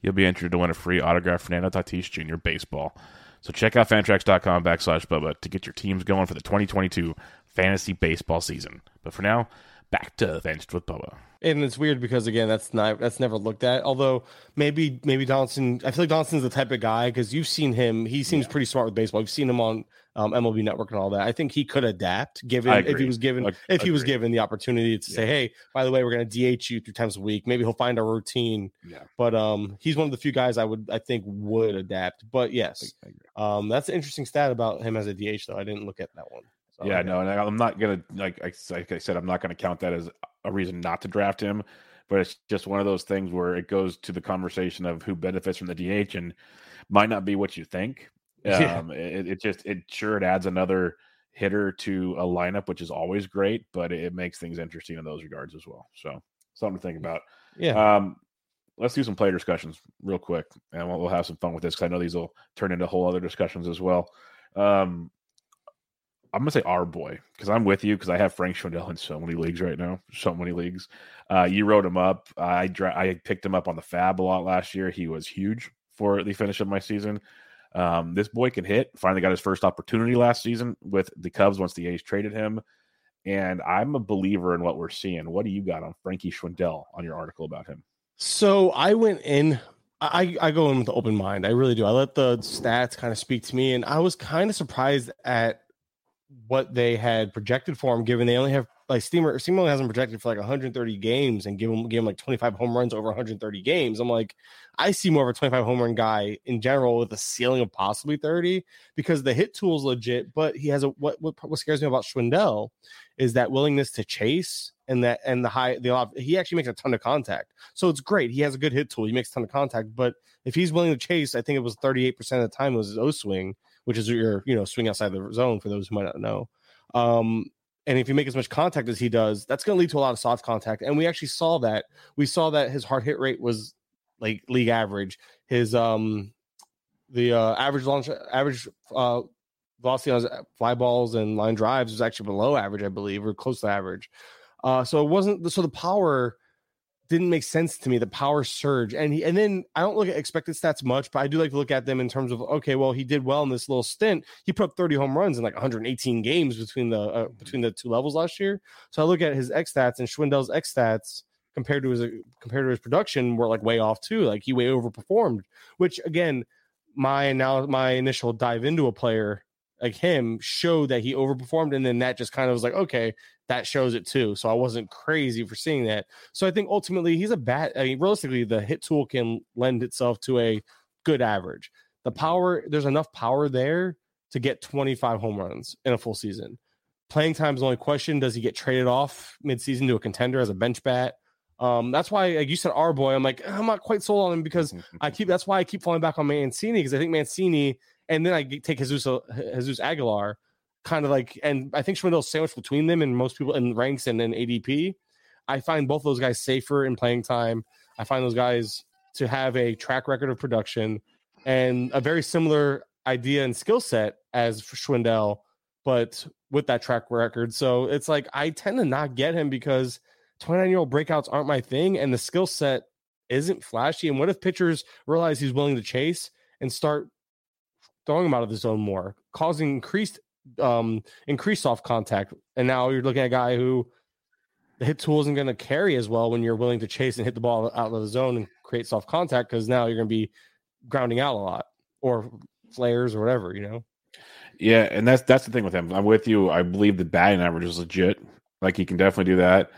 You'll be entered to win a free autographed Fernando Tatis Jr. baseball. So check out fantrax.com backslash Bubba to get your teams going for the 2022 fantasy baseball season. But for now, back to Benched with Bubba. And it's weird because again, that's not that's never looked at. Although maybe maybe Donaldson, I feel like Donaldson's the type of guy because you've seen him. He seems yeah. pretty smart with baseball. You've seen him on um, MLB Network and all that. I think he could adapt given if he was given I, if he was given the opportunity to yeah. say, "Hey, by the way, we're going to DH you three times a week." Maybe he'll find a routine. Yeah. But um, he's one of the few guys I would I think would adapt. But yes, um, that's an interesting stat about him as a DH though. I didn't look at that one. So, yeah, no, and I'm not gonna like I, like I said, I'm not gonna count that as a reason not to draft him. But it's just one of those things where it goes to the conversation of who benefits from the DH and might not be what you think yeah. Um, it, it, just it sure it adds another hitter to a lineup, which is always great, but it, makes things interesting in those regards as well. So something to think about. Yeah. Um, let's do some player discussions real quick, and we'll, we'll have some fun with this because I know these will turn into whole other discussions as well. Um, I'm gonna say our boy because I'm with you because I have Frank Schwindel in so many leagues right now, so many leagues. Uh, you wrote him up. I dra- I picked him up on the FAAB a lot last year. He was huge for the finish of my season. Um, this boy can hit. Finally got his first opportunity last season with the Cubs once the A's traded him. And I'm a believer in what we're seeing. What do you got on Frankie Schwindel on your article about him? So I went in. I, I go in with an open mind. I really do. I let the stats kind of speak to me, and I was kind of surprised at what they had projected for him, given they only have like Steamer Steamer hasn't projected for like 130 games and give him give him like 25 home runs over 130 games. I'm like, I see more of a 25 home run guy in general with a ceiling of possibly 30 because the hit tool is legit, but he has a what what, what scares me about Schwindel is that willingness to chase and that and the high the off he actually makes a ton of contact. So it's great. He has a good hit tool. He makes a ton of contact, but if he's willing to chase, I think it was 38% of the time it was his O swing, which is your, you know, swing outside the zone for those who might not know. Um, and if you make as much contact as he does, that's going to lead to a lot of soft contact. And we actually saw that. We saw that his hard hit rate was like league average. His um the uh, average launch average uh velocity on his fly balls and line drives was actually below average, I believe, or close to average. Uh, so it wasn't so the power didn't make sense to me. The power surge, and he, and then I don't look at expected stats much, but I do like to look at them in terms of okay, well, he did well in this little stint. He put up 30 home runs in like 118 games between the uh, between the two levels last year. So I look at his X stats and Schwindel's X stats compared to his compared to his production were like way off too. Like he way overperformed, which again, my now my initial dive into a player like him showed that he overperformed, and then that just kind of was like okay, that shows it too. So I wasn't crazy for seeing that. So I think ultimately he's a bat. I mean, realistically, the hit tool can lend itself to a good average. The power, there's enough power there to get 25 home runs in a full season. Playing time is the only question. Does he get traded off midseason to a contender as a bench bat? Um, that's why, like you said, our boy, I'm like, I'm not quite sold on him because I keep, that's why I keep falling back on Mancini because I think Mancini, and then I take Jesus, uh, Jesus Aguilar kind of like, and I think Schwindel's sandwiched between them and most people in ranks and in ADP. I find both those guys safer in playing time. I find those guys to have a track record of production and a very similar idea and skill set as Schwindel, but with that track record. So it's like I tend to not get him because 29 year old breakouts aren't my thing, and the skill set isn't flashy. And what if pitchers realize he's willing to chase and start throwing him out of the zone more, causing increased um increased soft contact? And now you're looking at a guy who the hit tool isn't going to carry as well when you're willing to chase and hit the ball out of the zone and create soft contact because now you're going to be grounding out a lot or flares or whatever, you know. Yeah, and that's that's the thing with him. I'm with you. I believe the batting average is legit. Like he can definitely do that.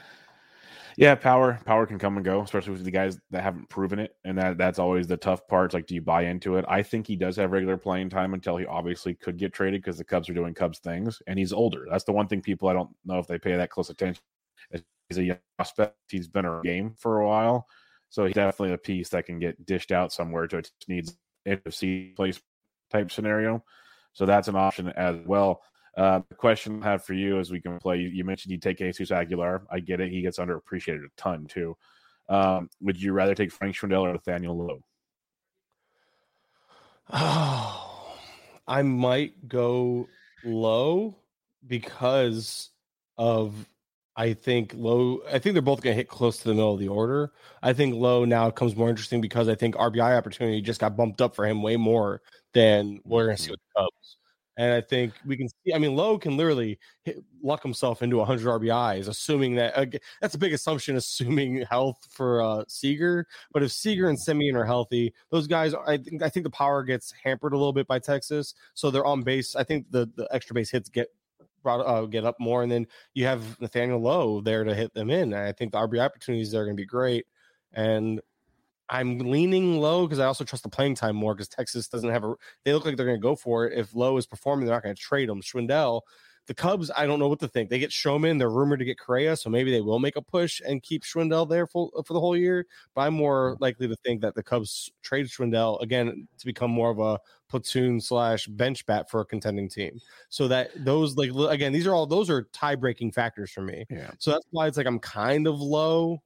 Yeah, power power can come and go, especially with the guys that haven't proven it, and that that's always the tough part. like, do you buy into it? I think he does have regular playing time until he obviously could get traded because the Cubs are doing Cubs things, and he's older. That's the one thing people I don't know if they pay that close attention. He's a young prospect. He's been a game for a while, so he's definitely a piece that can get dished out somewhere. To it needs NFC place type scenario. So that's an option as well. Uh, the question I have for you as we can play, you, you mentioned you take Jesus Aguilar. I get it. He gets underappreciated a ton too. Um, would you rather take Frank Schwindel or Nathaniel Lowe? Oh, I might go Lowe because of I think Lowe. I think they're both going to hit close to the middle of the order. I think Lowe now comes more interesting because I think RBI opportunity just got bumped up for him way more than we're going to see with the Cubs. And I think we can see. I mean, Lowe can literally hit, luck himself into 100 RBIs, assuming that uh, that's a big assumption, assuming health for uh, Seager. But if Seager and Semien are healthy, those guys, I think, I think the power gets hampered a little bit by Texas, so they're on base. I think the the extra base hits get brought uh, get up more, and then you have Nathaniel Lowe there to hit them in. And I think the RBI opportunities there are going to be great, and I'm leaning Lowe because I also trust the playing time more because Texas doesn't have a. They look like they're going to go for it. If Lowe is performing, they're not going to trade him. Schwindel, the Cubs, I don't know what to think. They get Stroman. They're rumored to get Correa, so maybe they will make a push and keep Schwindel there for, uh, for the whole year. But I'm more likely to think that the Cubs trade Schwindel again to become more of a platoon slash bench bat for a contending team. So that those like again, these are all those are tie breaking factors for me. Yeah. So that's why it's like I'm kind of low.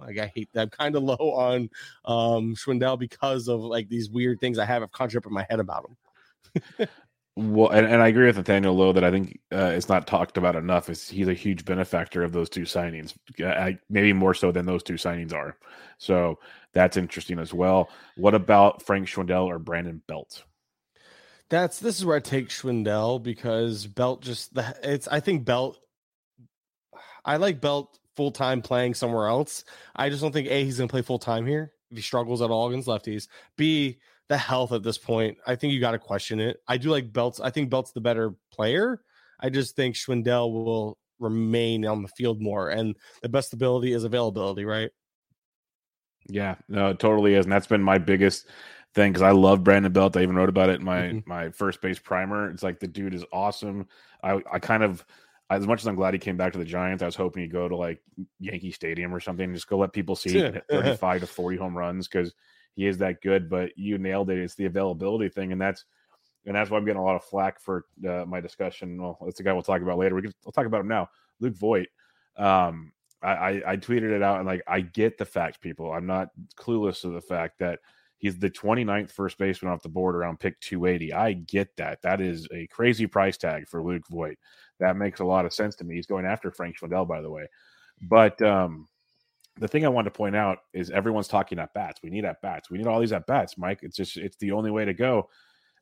Like I hate that. I'm kind of low on um Schwindel because of like these weird things I have a up in my head about him. well, and, and I agree with Nathaniel Lowe that I think uh, it's not talked about enough. Is he's a huge benefactor of those two signings, I, maybe more so than those two signings are. So that's interesting as well. What about Frank Schwindel or Brandon Belt? That's this is where I take Schwindel because Belt just the it's I think Belt I like Belt full time playing somewhere else. I just don't think A, he's going to play full time here if he struggles at all against lefties. B, the health at this point, I think you got to question it. I do like Belts. I think Belt's the better player. I just think Schwindel will remain on the field more, and the best ability is availability, right? Yeah, no, it totally is, and that's been my biggest thing because I love Brandon Belt. I even wrote about it in my mm-hmm. my first base primer. It's like the dude is awesome. I I kind of as much as I'm glad he came back to the Giants, I was hoping he'd go to like Yankee Stadium or something, just go let people see 35 to 40 home runs because he is that good. But you nailed it. It's the availability thing, and that's and that's why I'm getting a lot of flack for uh, my discussion. Well, that's the guy we'll talk about later. We can, we'll talk about him now. Luke Voit. Um, I, I, I tweeted it out and like I get the fact, people. I'm not clueless to the fact that he's the 29th first baseman off the board around pick 280. I get that. That is a crazy price tag for Luke Voit that makes a lot of sense to me. He's going after Frank Schwindel, by the way. But um, the thing I wanted to point out is everyone's talking at bats. We need at bats. We need all these at bats, Mike. It's just it's the only way to go.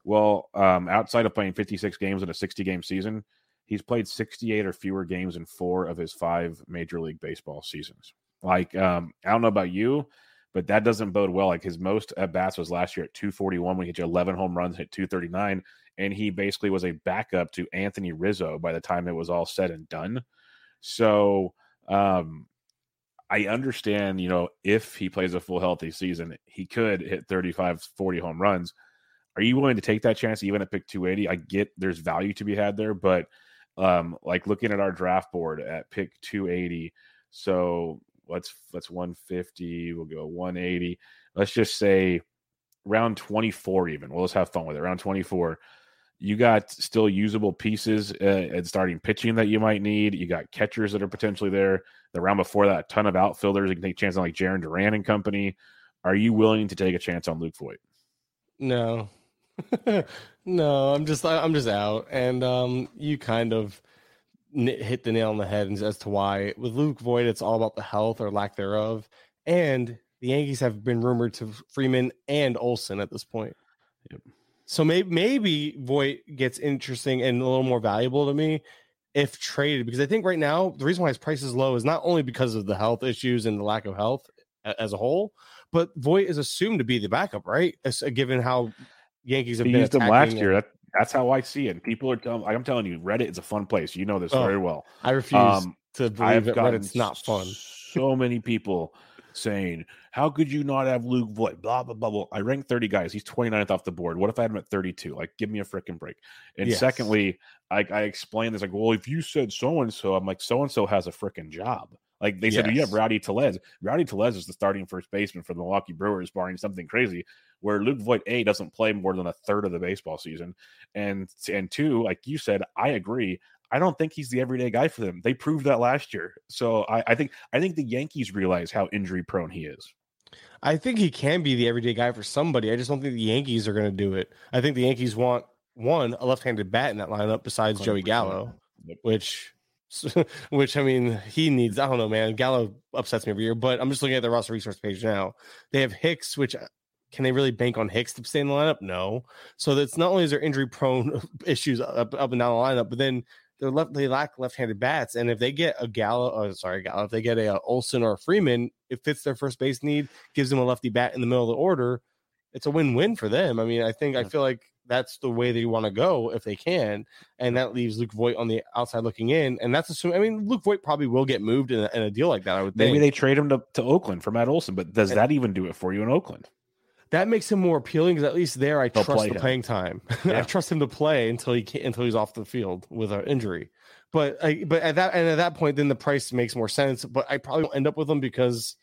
Well, um, outside of playing 56 games in a 60 game season, he's played 68 or fewer games in four of his five Major League Baseball seasons. Like, um, I don't know about you, but that doesn't bode well. Like his most at bats was last year at 241 when he hit 11 home runs, hit 239 and he basically was a backup to Anthony Rizzo by the time it was all said and done. So um, I understand, you know, if he plays a full healthy season, he could hit 35, 40 home runs. Are you willing to take that chance even at pick 280? I get there's value to be had there, but um, like looking at our draft board at pick 280, so let's let's 150, we'll go 180. Let's just say round 24 even. We'll just have fun with it. Round 24 you got still usable pieces uh, and starting pitching that you might need. You got catchers that are potentially there. The round before that, a ton of outfielders. You can take a chance on like Jarren Duran and company. Are you willing to take a chance on Luke Voit? No, no. I'm just I'm just out, and um, you kind of hit the nail on the head as to why with Luke Voit, it's all about the health or lack thereof, and the Yankees have been rumored to Freeman and Olson at this point. Yep. So maybe maybe Voit gets interesting and a little more valuable to me if traded because I think right now the reason why his price is low is not only because of the health issues and the lack of health as a whole, but Voit is assumed to be the backup, right? As, uh, given how Yankees have used him last year. That, that's how I see it. People are telling, I'm telling you, Reddit is a fun place. You know this oh, very well. I refuse um, to believe that Reddit's not fun. So many people saying, How could you not have Luke Voit? Blah, blah, blah, blah. I ranked 30 guys. He's 29th off the board. What if I had him at 32? Like, give me a freaking break. And yes. secondly, I, I explained this like, Well, if you said so and so, I'm like, so and so has a freaking job. Like they said, yes. you have Rowdy Tellez. Rowdy Tellez is the starting first baseman for the Milwaukee Brewers, barring something crazy. Where Luke Voit A doesn't play more than a third of the baseball season, and and two, like you said, I agree. I don't think he's the everyday guy for them. They proved that last year. So I, I think I think the Yankees realize how injury prone he is. I think he can be the everyday guy for somebody. I just don't think the Yankees are going to do it. I think the Yankees want one a left-handed bat in that lineup besides 100%. Joey Gallo, which which I mean, he needs. I don't know, man. Gallo upsets me every year, but I'm just looking at the roster resource page now. They have Hicks, which uh, can they really bank on Hicks to stay in the lineup? No. So that's not only is there injury prone issues up, up and down the lineup, but then they're left they lack left-handed bats, and if they get a Gallo, oh, sorry, Gallo, if they get a, uh, a Olson or a Freeman, it fits their first base need, gives them a lefty bat in the middle of the order. It's a win-win for them. I mean, I think I feel like that's the way they want to go if they can, and that leaves Luke Voit on the outside looking in, and that's assuming. I mean, Luke Voit probably will get moved in a, in a deal like that. I would maybe think. they trade him to, to Oakland for Matt Olson, but does and, that even do it for you in Oakland? That makes him more appealing because at least there I They'll trust the him. playing time. Yeah. I trust him to play until he can, until he's off the field with an injury. But I, but at that and at that point, then the price makes more sense. But I probably won't end up with him because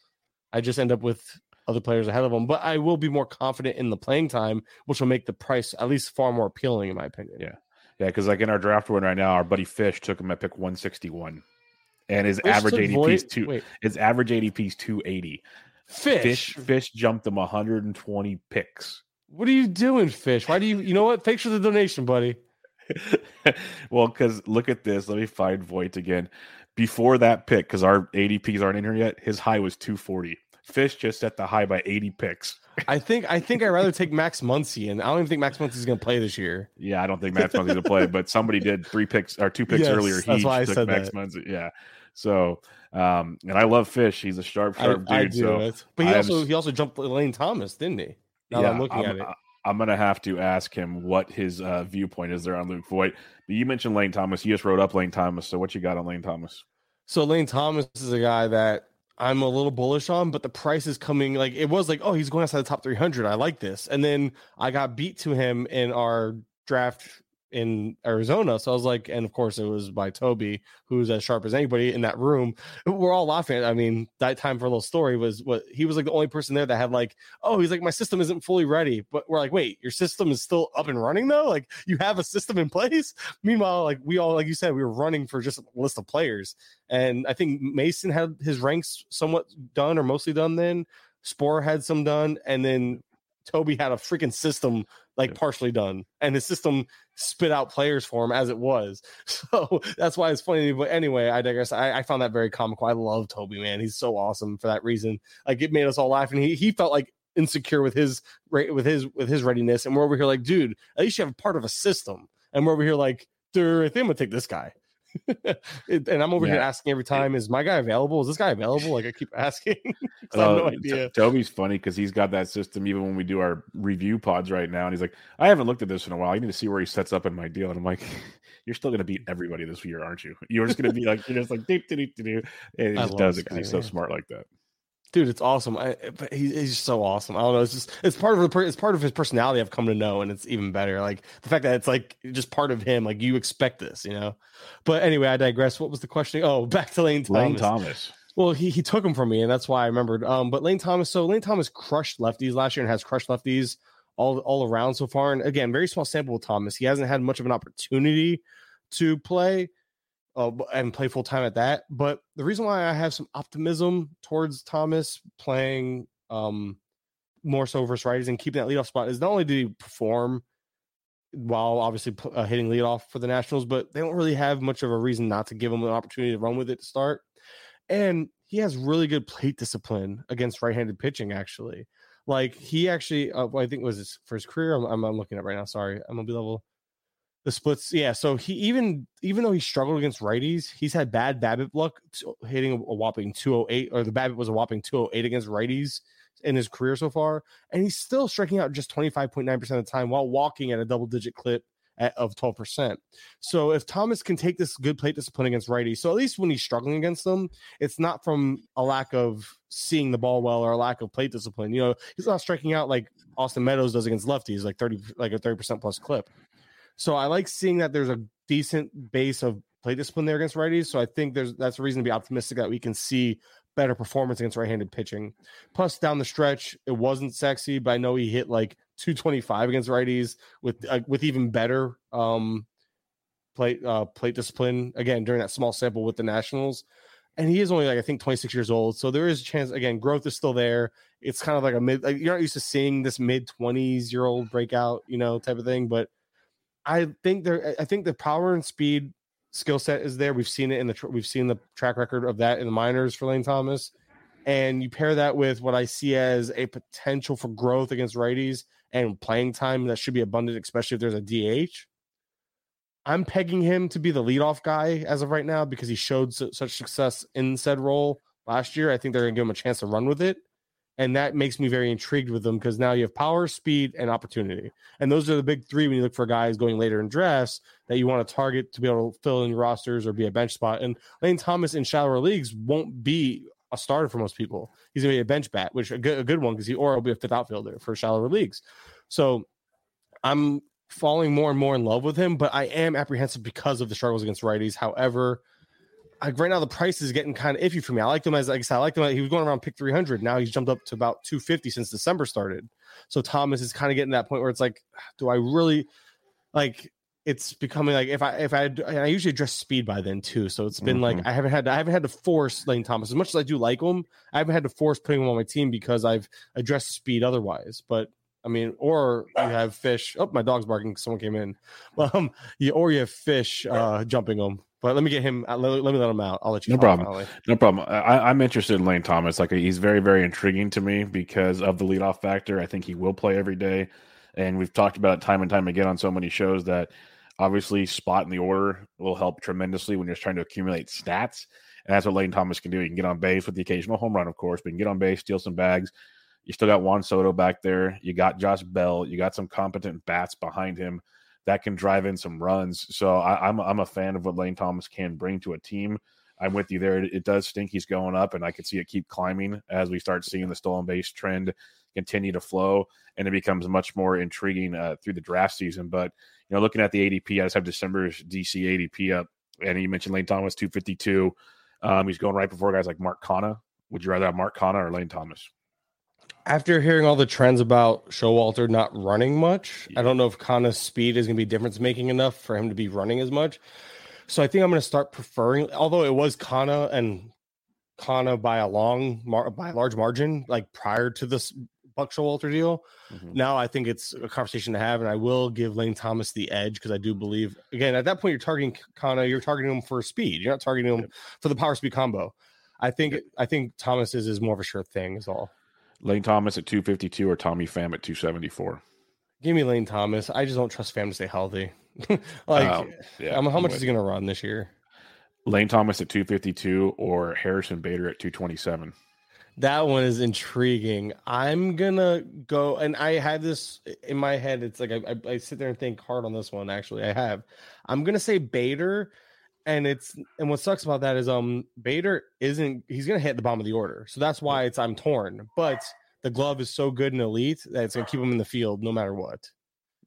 I just end up with other players ahead of him. But I will be more confident in the playing time, which will make the price at least far more appealing, in my opinion. Yeah. Yeah, because like in our draft one right now, our buddy Fish took him at pick 161. And his Fish average ADP is two Wait. his average ADP is 280. Fish. Fish Fish jumped him 120 picks. What are you doing, Fish? Why do you you know what? Thanks for the donation, buddy. well, because look at this. Let me find Voit again. Before that pick, because our ADPs aren't in here yet, his high was 240. Fish just set the high by 80 picks. I think I think I'd rather take Max Muncy, and I don't even think Max Muncy is going to play this year. Yeah, I don't think Max Muncy's going to play, but somebody did three picks or two picks yes, earlier. He that's why I said Max that. Muncy. Yeah. So, um, and I love Fish. He's a sharp, sharp I, dude. I so, but he I also he also jumped Lane Thomas, didn't he? Now yeah, I'm looking I'm, at it. I'm gonna have to ask him what his uh, viewpoint is there on Luke Voit. But you mentioned Lane Thomas. You just wrote up Lane Thomas. So what you got on Lane Thomas? So Lane Thomas is a guy that I'm a little bullish on, but the price is coming like it was like, oh, he's going outside the top 300. I like this. And then I got beat to him in our draft in Arizona. So I was like, and of course it was by Toby, who's as sharp as anybody in that room. We're all laughing. I mean, that time for a little story was what he was like the only person there that had like, oh, he's like, my system isn't fully ready. But we're like, wait, your system is still up and running though? Like you have a system in place. Meanwhile, like we all, like you said, we were running for just a list of players. And I think Mason had his ranks somewhat done or mostly done then. Spore had some done, and then Toby had a freaking system like partially done, and his system spit out players for him as it was. So that's why it's funny. But anyway, I digress. I, I found that very comical. I love Toby, man. He's so awesome for that reason. Like it made us all laugh, and he he felt like insecure with his with his with his readiness, and we're over here like, dude, at least you have a part of a system, and we're over here like, dude, I think I'm gonna take this guy. and I'm over yeah. here asking every time, is my guy available? Is this guy available? Like I keep asking. I have no oh, idea. Toby's funny because he's got that system even when we do our review pods right now. And he's like, I haven't looked at this in a while. I need to see where he sets up in my deal. And I'm like, you're still gonna beat everybody this year, aren't you? You're just gonna be like, you're just like do do do do. And he just does it because he's so smart like that dude it's awesome. I, he, he's so awesome. I don't know. It's just it's part of the it's part of his personality i've come to know and it's even better. Like the fact that it's like just part of him like you expect this you know? But anyway i digress. What was the question? Oh back to lane thomas. Lane thomas. Well he, he took him from me and that's why i remembered. Um but lane thomas so lane thomas crushed lefties last year and has crushed lefties all all around so far. And again, very small sample with Thomas. He hasn't had much of an opportunity to play uh, and play full time at that. But the reason why I have some optimism towards Thomas playing um, more so versus righties and keeping that leadoff spot is not only did he perform while obviously uh, hitting leadoff for the Nationals, but they don't really have much of a reason not to give him an opportunity to run with it to start. And he has really good plate discipline against right-handed pitching. Actually, like he actually, uh, I think was his first career. I'm, I'm, I'm looking at right now. Sorry, I'm gonna be level the splits. Yeah, so he even even though he struggled against righties, he's had bad BABIP luck, hitting a whopping 208, or the BABIP was a whopping 208 against righties in his career so far, and he's still striking out just 25.9 percent of the time while walking at a double digit clip at, of 12 percent. So if Thomas can take this good plate discipline against righties, so at least when he's struggling against them, it's not from a lack of seeing the ball well or a lack of plate discipline. You know, he's not striking out like Austin Meadows does against lefties, like 30 like a 30 percent plus clip. So I like seeing that there's a decent base of play discipline there against righties. So I think there's that's a reason to be optimistic that we can see better performance against right-handed pitching. Plus, down the stretch, it wasn't sexy, but I know he hit like 225 against righties with uh, with even better um plate uh plate discipline again during that small sample with the Nationals. And he is only like I think 26 years old, so there is a chance. Again, growth is still there. It's kind of like a mid. Like, you're not used to seeing this mid 20s year old breakout, you know, type of thing. But I think there, I think the power and speed skill set is there. We've seen it in the, we've seen the track record of that in the minors for Lane Thomas, and you pair that with what I see as a potential for growth against righties and playing time that should be abundant, especially if there's a DH. I'm pegging him to be the leadoff guy as of right now because he showed such success in said role last year. I think they're going to give him a chance to run with it and that makes me very intrigued with them because now you have power, speed, and opportunity, and those are the big three when you look for guys going later in drafts that you want to target to be able to fill in your rosters or be a bench spot. And Lane Thomas in shallower leagues won't be a starter for most people. He's gonna be a bench bat, which a good, a good one because he or will be a fifth outfielder for shallower leagues. So I'm falling more and more in love with him, but I am apprehensive because of the struggles against righties. However, like right now the price is getting kind of iffy for me. I like him as like I said, I like him. He was going around pick 300. Now he's jumped up to about 250 since December started. So Thomas is kind of getting that point where it's like, do I really like? It's becoming like if I if I I usually address speed by then too. So it's been mm-hmm. like I haven't had to, I haven't had to force Lane Thomas as much as I do like him. I haven't had to force putting him on my team because I've addressed speed otherwise. But I mean, or you have fish. Oh, my dog's barking. Someone came in. Um, you, or you have fish uh, jumping them but let me get him. Uh, let, let me let him out. I'll let you. Know. No problem. No problem. I, am interested in Lane Thomas. Like he's very, very intriguing to me because of the leadoff factor. I think he will play every day, and we've talked about it time and time again on so many shows that obviously spot in the order will help tremendously when you're trying to accumulate stats. And that's what Lane Thomas can do. He can get on base with the occasional home run, of course, but he can get on base, steal some bags. You still got Juan Soto back there. You got Josh Bell. You got some competent bats behind him that can drive in some runs. So I, am I'm, I'm a fan of what Lane Thomas can bring to a team. I'm with you there. It, it does stink he's going up, and I can see it keep climbing as we start seeing the stolen base trend continue to flow, and it becomes much more intriguing uh, through the draft season. But you know, looking at the ADP, I just have December's DC ADP up, and you mentioned Lane Thomas 252. Um, he's going right before guys like Mark Canha. Would you rather have Mark Canha or Lane Thomas? After hearing all the trends about Showalter not running much, yeah. I don't know if Canha's speed is going to be difference making enough for him to be running as much. So I think I'm going to start preferring, although it was Canha and Canha by a long, by a large margin, like prior to this Buck Showalter deal. Mm-hmm. Now I think it's a conversation to have, and I will give Lane Thomas the edge because I do believe, again, at that point you're targeting Canha, you're targeting him for speed. You're not targeting him yeah. for the power speed combo. I think I think Thomas is, is more of a sure thing, is all. Lane Thomas at 252 or Tommy Pham at 274? Give me Lane Thomas. I just don't trust Pham to stay healthy. like, um, yeah, how much is he going to run this year? Lane Thomas at 252 or Harrison Bader at 227? That one is intriguing. I'm gonna go, and I had this in my head. It's like I, I, I, sit there and think hard on this one. Actually, I have. I'm gonna say Bader, and it's and what sucks about that is um Bader isn't he's gonna hit the bottom of the order, so that's why it's I'm torn. But the glove is so good and elite that it's gonna keep him in the field no matter what.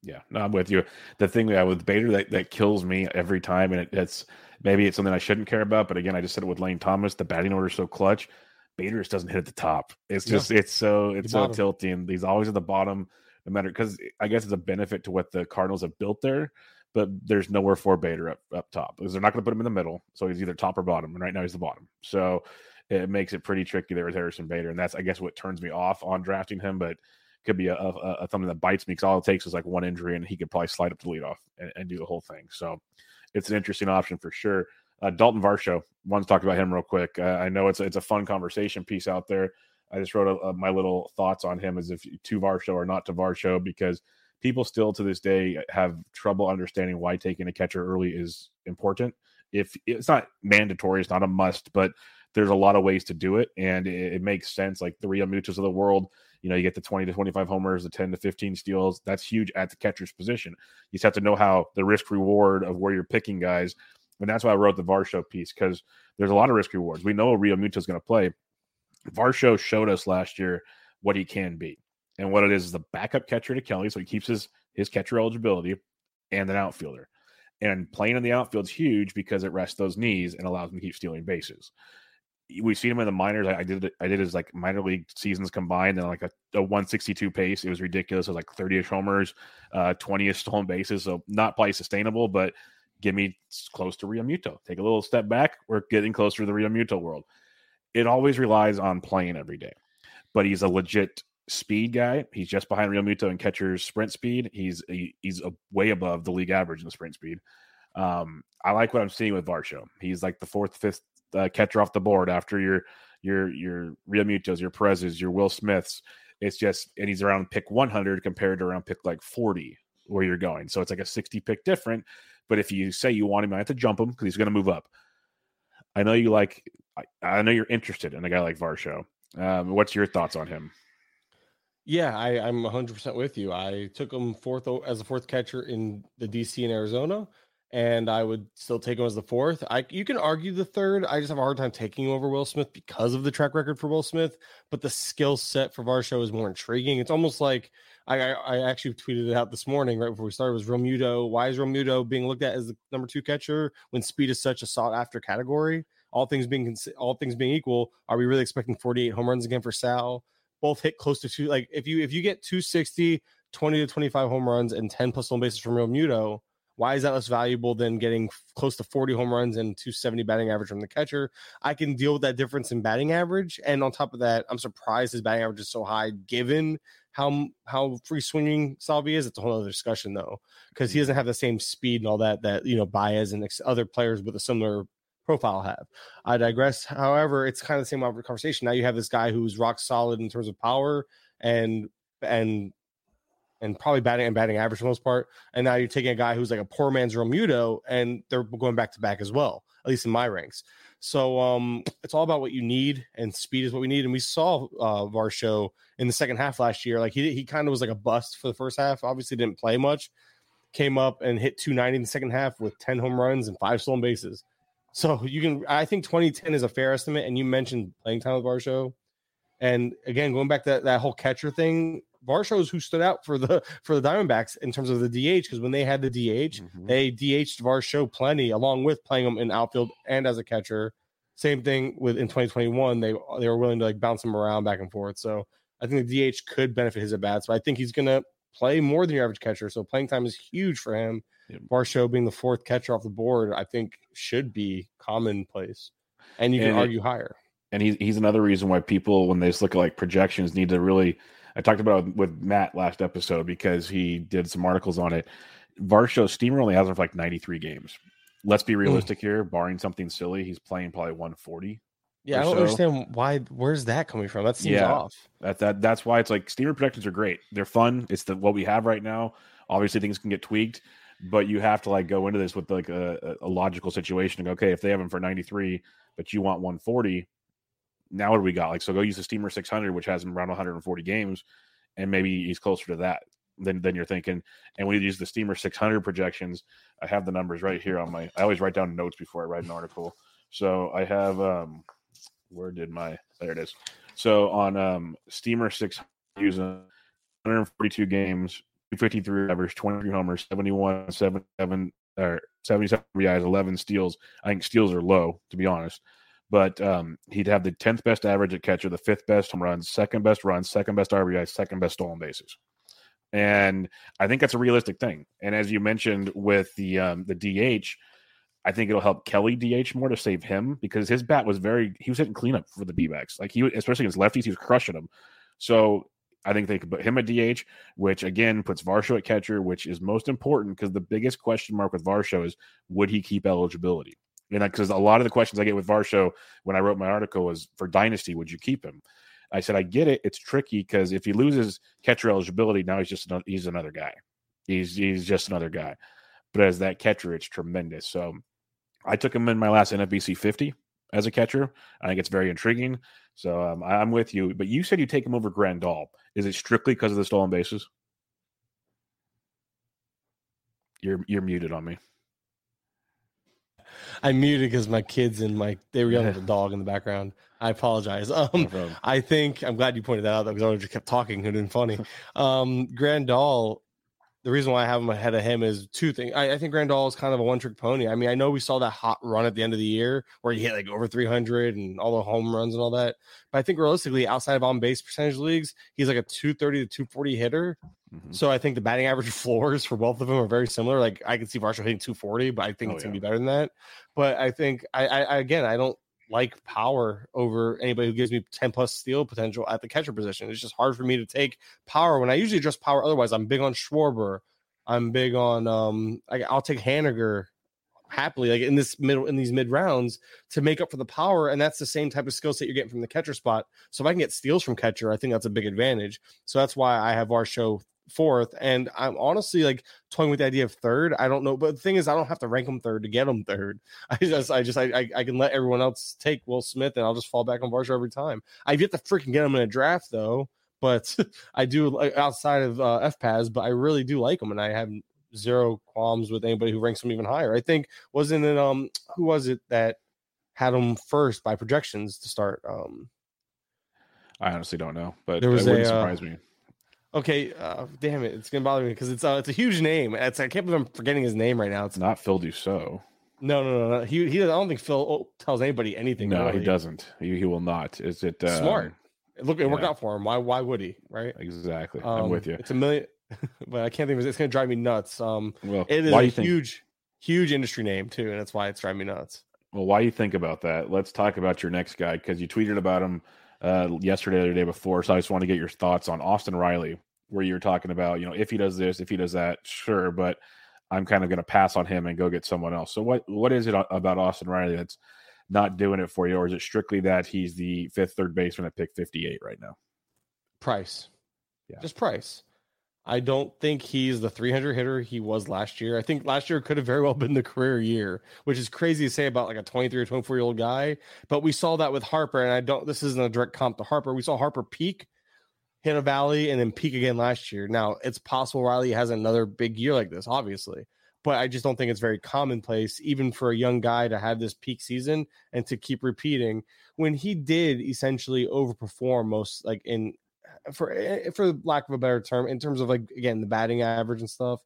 Yeah, no, I'm with you. The thing that with Bader that, that kills me every time, and it, it's maybe it's something I shouldn't care about, but again, I just said it with Lane Thomas. The batting order is so clutch. Bader just doesn't hit at the top. It's just it's so it's so tilting. He's always at the bottom. no matter because I guess it's a benefit to what the Cardinals have built there, but there's nowhere for Bader up up top because they're not going to put him in the middle, so he's either top or bottom, and right now he's the bottom. So it makes it pretty tricky there with Harrison Bader, and that's I guess what turns me off on drafting him, but could be a, a, a something that bites me because all it takes is like one injury, and he could probably slide up to lead off and, and do the whole thing. So it's an interesting option for sure. Uh, Daulton Varsho, want to talk about him real quick. Uh, I know it's it's a fun conversation piece out there. I just wrote a, a, my little thoughts on him as if to Varsho or not to Varsho because people still to this day have trouble understanding why taking a catcher early is important. If it's not mandatory, it's not a must, but there's a lot of ways to do it, and it, it makes sense. Like the Realmutos of the world, you know, you get the 20 to 25 homers, the 10 to 15 steals. That's huge at the catcher's position. You just have to know how the risk reward of where you're picking guys. And that's why I wrote the Varsho piece because there's a lot of risk rewards. We know Realmuto is going to play. Varsho showed us last year what he can be. And what it is is the backup catcher to Kelly. So he keeps his, his catcher eligibility and an outfielder. And playing in the outfield is huge because it rests those knees and allows him to keep stealing bases we've seen him in the minors. I, I did I did his like minor league seasons combined and like a, a 162 pace. It was ridiculous. It was like 30ish homers, uh, 20ish stolen bases. So not probably sustainable, but give me close to Realmuto. Take a little step back. We're getting closer to the Realmuto world. It always relies on playing every day, but he's a legit speed guy. He's just behind Realmuto in catcher's sprint speed. He's he's a way above the league average in the sprint speed. Um, I like what I'm seeing with Varsho. He's like the fourth, fifth uh, catcher off the board after your your your Realmutos, your Perez's, your Will Smiths. It's just and he's around pick 100 compared to around pick like 40 where you're going. So it's like a 60 pick different. But if you say you want him, I have to jump him because he's going to move up. I know you like. I, I, know you're interested in a guy like Varsho. Um, what's your thoughts on him? Yeah, I, I'm 100% with you. I took him fourth as a fourth catcher in the DC in Arizona and I would still take him as the fourth. I you can argue the third. I just have a hard time taking over Will Smith because of the track record for Will Smith, but the skill set for Varsho is more intriguing. It's almost like I, I, I actually tweeted it out this morning right before we started. Was Realmuto? Why is Realmuto being looked at as the number two catcher when speed is such a sought after category? All things being all things being equal, are we really expecting 48 home runs again for Sal? Both hit close to two. Like if you if you get 260, 20 to 25 home runs and 10 plus home bases from Realmuto – why is that less valuable than getting close to 40 home runs and 270 batting average from the catcher? I can deal with that difference in batting average. And on top of that, I'm surprised his batting average is so high given how how free swinging Salvi is. It's a whole other discussion though, because he mm. doesn't have the same speed and all that that you know Baez and other players with a similar profile have. I digress. However, it's kind of the same conversation. Now you have this guy who's rock solid in terms of power and and and probably batting and batting average for the most part. And now you're taking a guy who's like a poor man's Realmuto, and they're going back to back as well, at least in my ranks. So um, it's all about what you need, and speed is what we need. And we saw uh, Varsho in the second half last year. Like he he kind of was like a bust for the first half. Obviously, didn't play much. Came up and hit 290 in the second half with 10 home runs and five stolen bases. So you can, I think 2010 is a fair estimate. And you mentioned playing time with Varsho. And again, going back to that, that whole catcher thing, Varsho's who stood out for the for the Diamondbacks in terms of the DH because when they had the DH, mm-hmm. they DH'd Varsho plenty, along with playing him in outfield and as a catcher. Same thing with in 2021, they they were willing to like bounce him around back and forth. So I think the DH could benefit his at bats, but I think he's gonna play more than your average catcher. So playing time is huge for him. Yep. Varsho being the fourth catcher off the board, I think should be commonplace, and you can and argue higher. And he's he's another reason why people, when they just look at like projections, need to really I talked about it with Matt last episode because he did some articles on it. Varsho Steamer only has him for like 93 games. Let's be hmm. realistic mm. here, barring something silly, he's playing probably 140. Yeah, I don't so. understand why. Where's that coming from? That seems yeah, off. That that that's why it's like steamer projections are great. They're fun. It's the what we have right now. Obviously, things can get tweaked, but you have to like go into this with like a, a logical situation and go, okay, if they have him for 93, but you want 140, now what do we got? Like, so go use the Steamer 600, which has him around 140 games, and maybe he's closer to that than, than you're thinking. And we use the Steamer 600 projections, I have the numbers right here on my. I always write down notes before I write an article. So I have um, where did my there it is. So on um Steamer 600 using 142 games, 253 average, 23 homers, 71, 77 or 77 RBIs, 11 steals. I think steals are low to be honest but um, he'd have the 10th best average at catcher, the fifth best home runs, second best runs, second best RBI, second best stolen bases. And I think that's a realistic thing. And as you mentioned with the um, the DH, I think it'll help Kelly DH more to save him because his bat was very he was hitting cleanup for the D backs. Like he especially against lefties, he was crushing them. So I think they could put him at DH, which again puts Varsho at catcher, which is most important because the biggest question mark with Varsho is would he keep eligibility? And because a lot of the questions I get with Varsho when I wrote my article was for Dynasty, would you keep him? I said I get it. It's tricky because if he loses catcher eligibility, now he's just another, he's another guy. He's he's just another guy. But as that catcher, it's tremendous. So I took him in my last NFBC 50 as a catcher. I think it's very intriguing. So um, I, am with you. But you said you take him over Grandal. Is it strictly because of the stolen bases? You're you're muted on me. I muted because my kids and my they were yelling at the dog in the background. I apologize. Um, no I think I'm glad you pointed that out though, because I just kept talking and been funny. Um, Grandal the reason why I have him ahead of him is two things. I, I think Grandal is kind of a one trick pony. I mean, I know we saw that hot run at the end of the year where he hit like over 300 and all the home runs and all that. But I think realistically, outside of on base percentage leagues, he's like a 230 to 240 hitter. Mm-hmm. So I think the batting average floors for both of them are very similar. Like I can see Varsho hitting 240, but I think oh, it's yeah. gonna be better than that. But I think I, I again I don't like power over anybody who gives me 10 plus steal potential at the catcher position. It's just hard for me to take power when I usually address power. Otherwise, I'm big on Schwarber. I'm big on um I, I'll take Haniger happily like in this middle in these mid rounds to make up for the power and that's the same type of skill set you're getting from the catcher spot so if i can get steals from catcher i think that's a big advantage so that's why i have Varsho fourth and i'm honestly like toying with the idea of third i don't know but the thing is i don't have to rank them third to get them third i just i just i, I can let everyone else take will smith and i'll just fall back on Varsho every time i've yet to freaking get them in a draft though but I do outside of uh, FPAS, but I really do like them, and I have zero qualms with anybody who ranks them even higher. I think wasn't it um who was it that had them first by projections to start? Um, I honestly don't know, but there was it wouldn't a, uh, surprise me. Okay, uh, damn it, it's gonna bother me because it's uh, it's a huge name. It's I can't believe I'm forgetting his name right now. It's not Phil Dussault. No, no, no, no. He he. I don't think Phil tells anybody anything. No, really. he doesn't. He, he will not. Is it uh, smart? Look, it yeah. worked out for him. Why? Why would he? Right? Exactly. Um, I'm with you. It's a million, but I can't think of it. It's going to drive me nuts. Um, well, it is a huge, think... huge industry name too, and that's why it's driving me nuts. Well, why you think about that? Let's talk about your next guy because you tweeted about him uh, yesterday or the day before. So I just want to get your thoughts on Austin Riley, where you're talking about, you know, if he does this, if he does that, sure, but I'm kind of going to pass on him and go get someone else. So what what is it about Austin Riley that's not doing it for you, or is it strictly that he's the fifth third baseman at pick 58 right now? Price. Yeah. Just price. I don't think he's the 300 hitter he was last year. I think last year could have very well been the career year, which is crazy to say about like a 23 or 24 year old guy. But we saw that with Harper, and I don't. This isn't a direct comp to Harper. We saw Harper peak, a valley, and then peak again last year. Now it's possible Riley has another big year like this, obviously but I just don't think it's very commonplace, even for a young guy to have this peak season and to keep repeating when he did essentially overperform most, like in for eh, for lack of a better term, in terms of like again the batting average and stuff.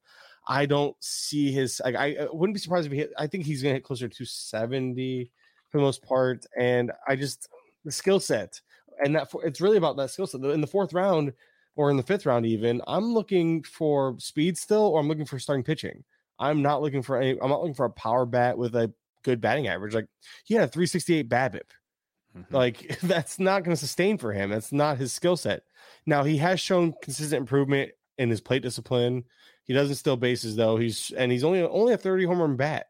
I don't see his. Like, I wouldn't be surprised if he hit. I think he's going to hit closer to seventy for the most part, and I just the skill set and that it's really about that skill set. In the fourth round or in the fifth round, even I'm looking for speed still, or I'm looking for starting pitching. I'm not looking for any. I'm not looking for a power bat with a good batting average. Like he had a 368 BABIP. Mm-hmm. Like that's not going to sustain for him. That's not his skill set. Now he has shown consistent improvement in his plate discipline. He doesn't steal bases though. He's and he's only only a 30 home run bat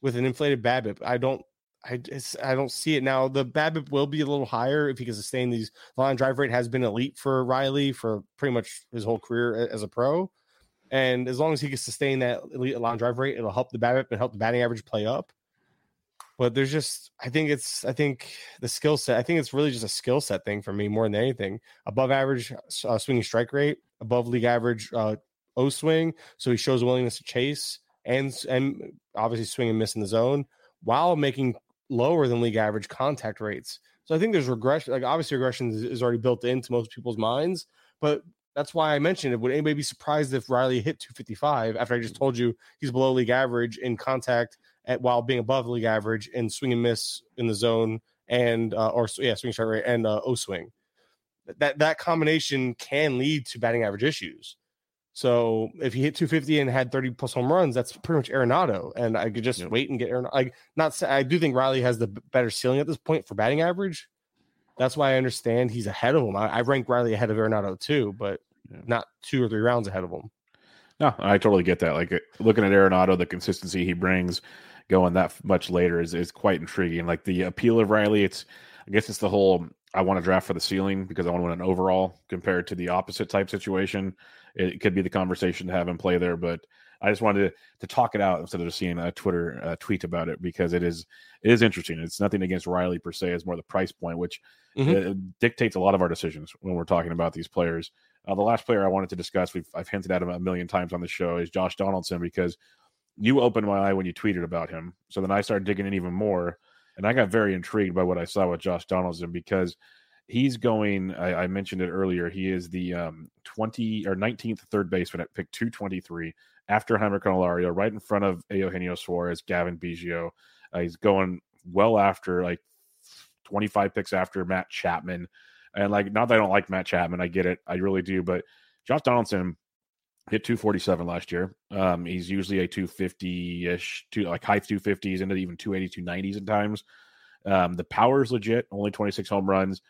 with an inflated BABIP. I don't. I just, I don't see it now. The BABIP will be a little higher if he can sustain these. The line drive rate has been elite for Riley for pretty much his whole career as a pro. And as long as he can sustain that elite line drive rate, it'll help the BABIP and help the batting average play up. But there's just, I think it's, I think the skill set, I think it's really just a skill set thing for me more than anything. Above average uh, swinging strike rate, above league average uh, O swing. So he shows willingness to chase and, and obviously swing and miss in the zone while making lower than league average contact rates. So I think there's regression. Like obviously regression is, already built into most people's minds, but that's why I mentioned it. Would anybody be surprised if Riley hit 255 after I just told you he's below league average in contact at while being above league average in swing and miss in the zone and uh, or yeah swing strike rate and uh, O swing. That that combination can lead to batting average issues. So if he hit 250 and had 30 plus home runs, that's pretty much Arenado. And I could just yep. wait and get Arenado. Like, not I do think Riley has the better ceiling at this point for batting average. That's why I understand he's ahead of him. I, I rank Riley ahead of Arenado too, but yeah. not two or three rounds ahead of him. No, I totally get that. Like looking at Arenado, the consistency he brings going that much later is, is quite intriguing. Like the appeal of Riley, it's I guess it's the whole I want to draft for the ceiling because I want to win an overall compared to the opposite type situation. It could be the conversation to have him play there, but I just wanted to, to talk it out instead of just seeing a Twitter uh, tweet about it because it is it is interesting. It's nothing against Riley per se; it's more the price point, which mm-hmm. uh, dictates a lot of our decisions when we're talking about these players. Uh, the last player I wanted to discuss, we've I've hinted at him a million times on the show, is Josh Donaldson because you opened my eye when you tweeted about him. So then I started digging in even more, and I got very intrigued by what I saw with Josh Donaldson because he's going. I, I mentioned it earlier. He is the um, twenty or nineteenth third baseman at pick two twenty three after Jeimer Candelario, right in front of Eugenio Suarez, Cavan Biggio. Uh, he's going well after like twenty five picks after Matt Chapman. And like, not that I don't like Matt Chapman, I get it, I really do. But Josh Donaldson hit 247 last year. Um, he's usually a 250 ish, to like high 250s into even 280, 290s at times. Um, the power is legit, only 26 home runs.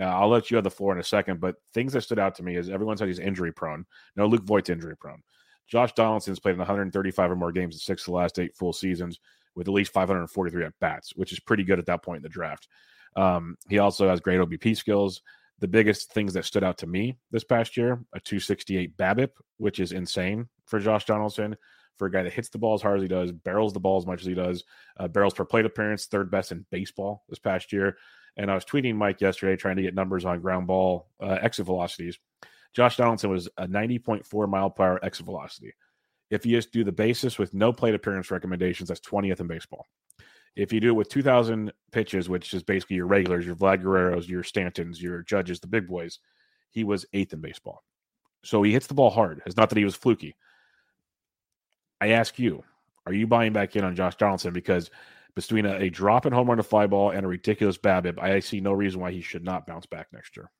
Uh, I'll let you have the floor in a second, but things that stood out to me is everyone said he's injury prone. No, Luke Voit's injury prone. Josh Donaldson's played in 135 or more games in six of the last eight full seasons with at least 543 at bats, which is pretty good at that point in the draft. Um, he also has great OBP skills. The biggest things that stood out to me this past year a 268 BABIP, which is insane for Josh Donaldson. For a guy that hits the ball as hard as he does, barrels the ball as much as he does, uh, barrels per plate appearance, third best in baseball this past year. And I was tweeting Mike yesterday trying to get numbers on ground ball uh, exit velocities. Josh Donaldson was a 90.4 mile per hour exit velocity. If you just do the basis with no plate appearance recommendations, that's 20th in baseball. If you do it with 2,000 pitches, which is basically your regulars, your Vlad Guerreros, your Stantons, your Judges, the big boys, he was eighth in baseball. So he hits the ball hard. It's not that he was fluky. I ask you, are you buying back in on Josh Donaldson? Because between a, a drop in home run to fly ball and a ridiculous BABIP, I see no reason why he should not bounce back next year.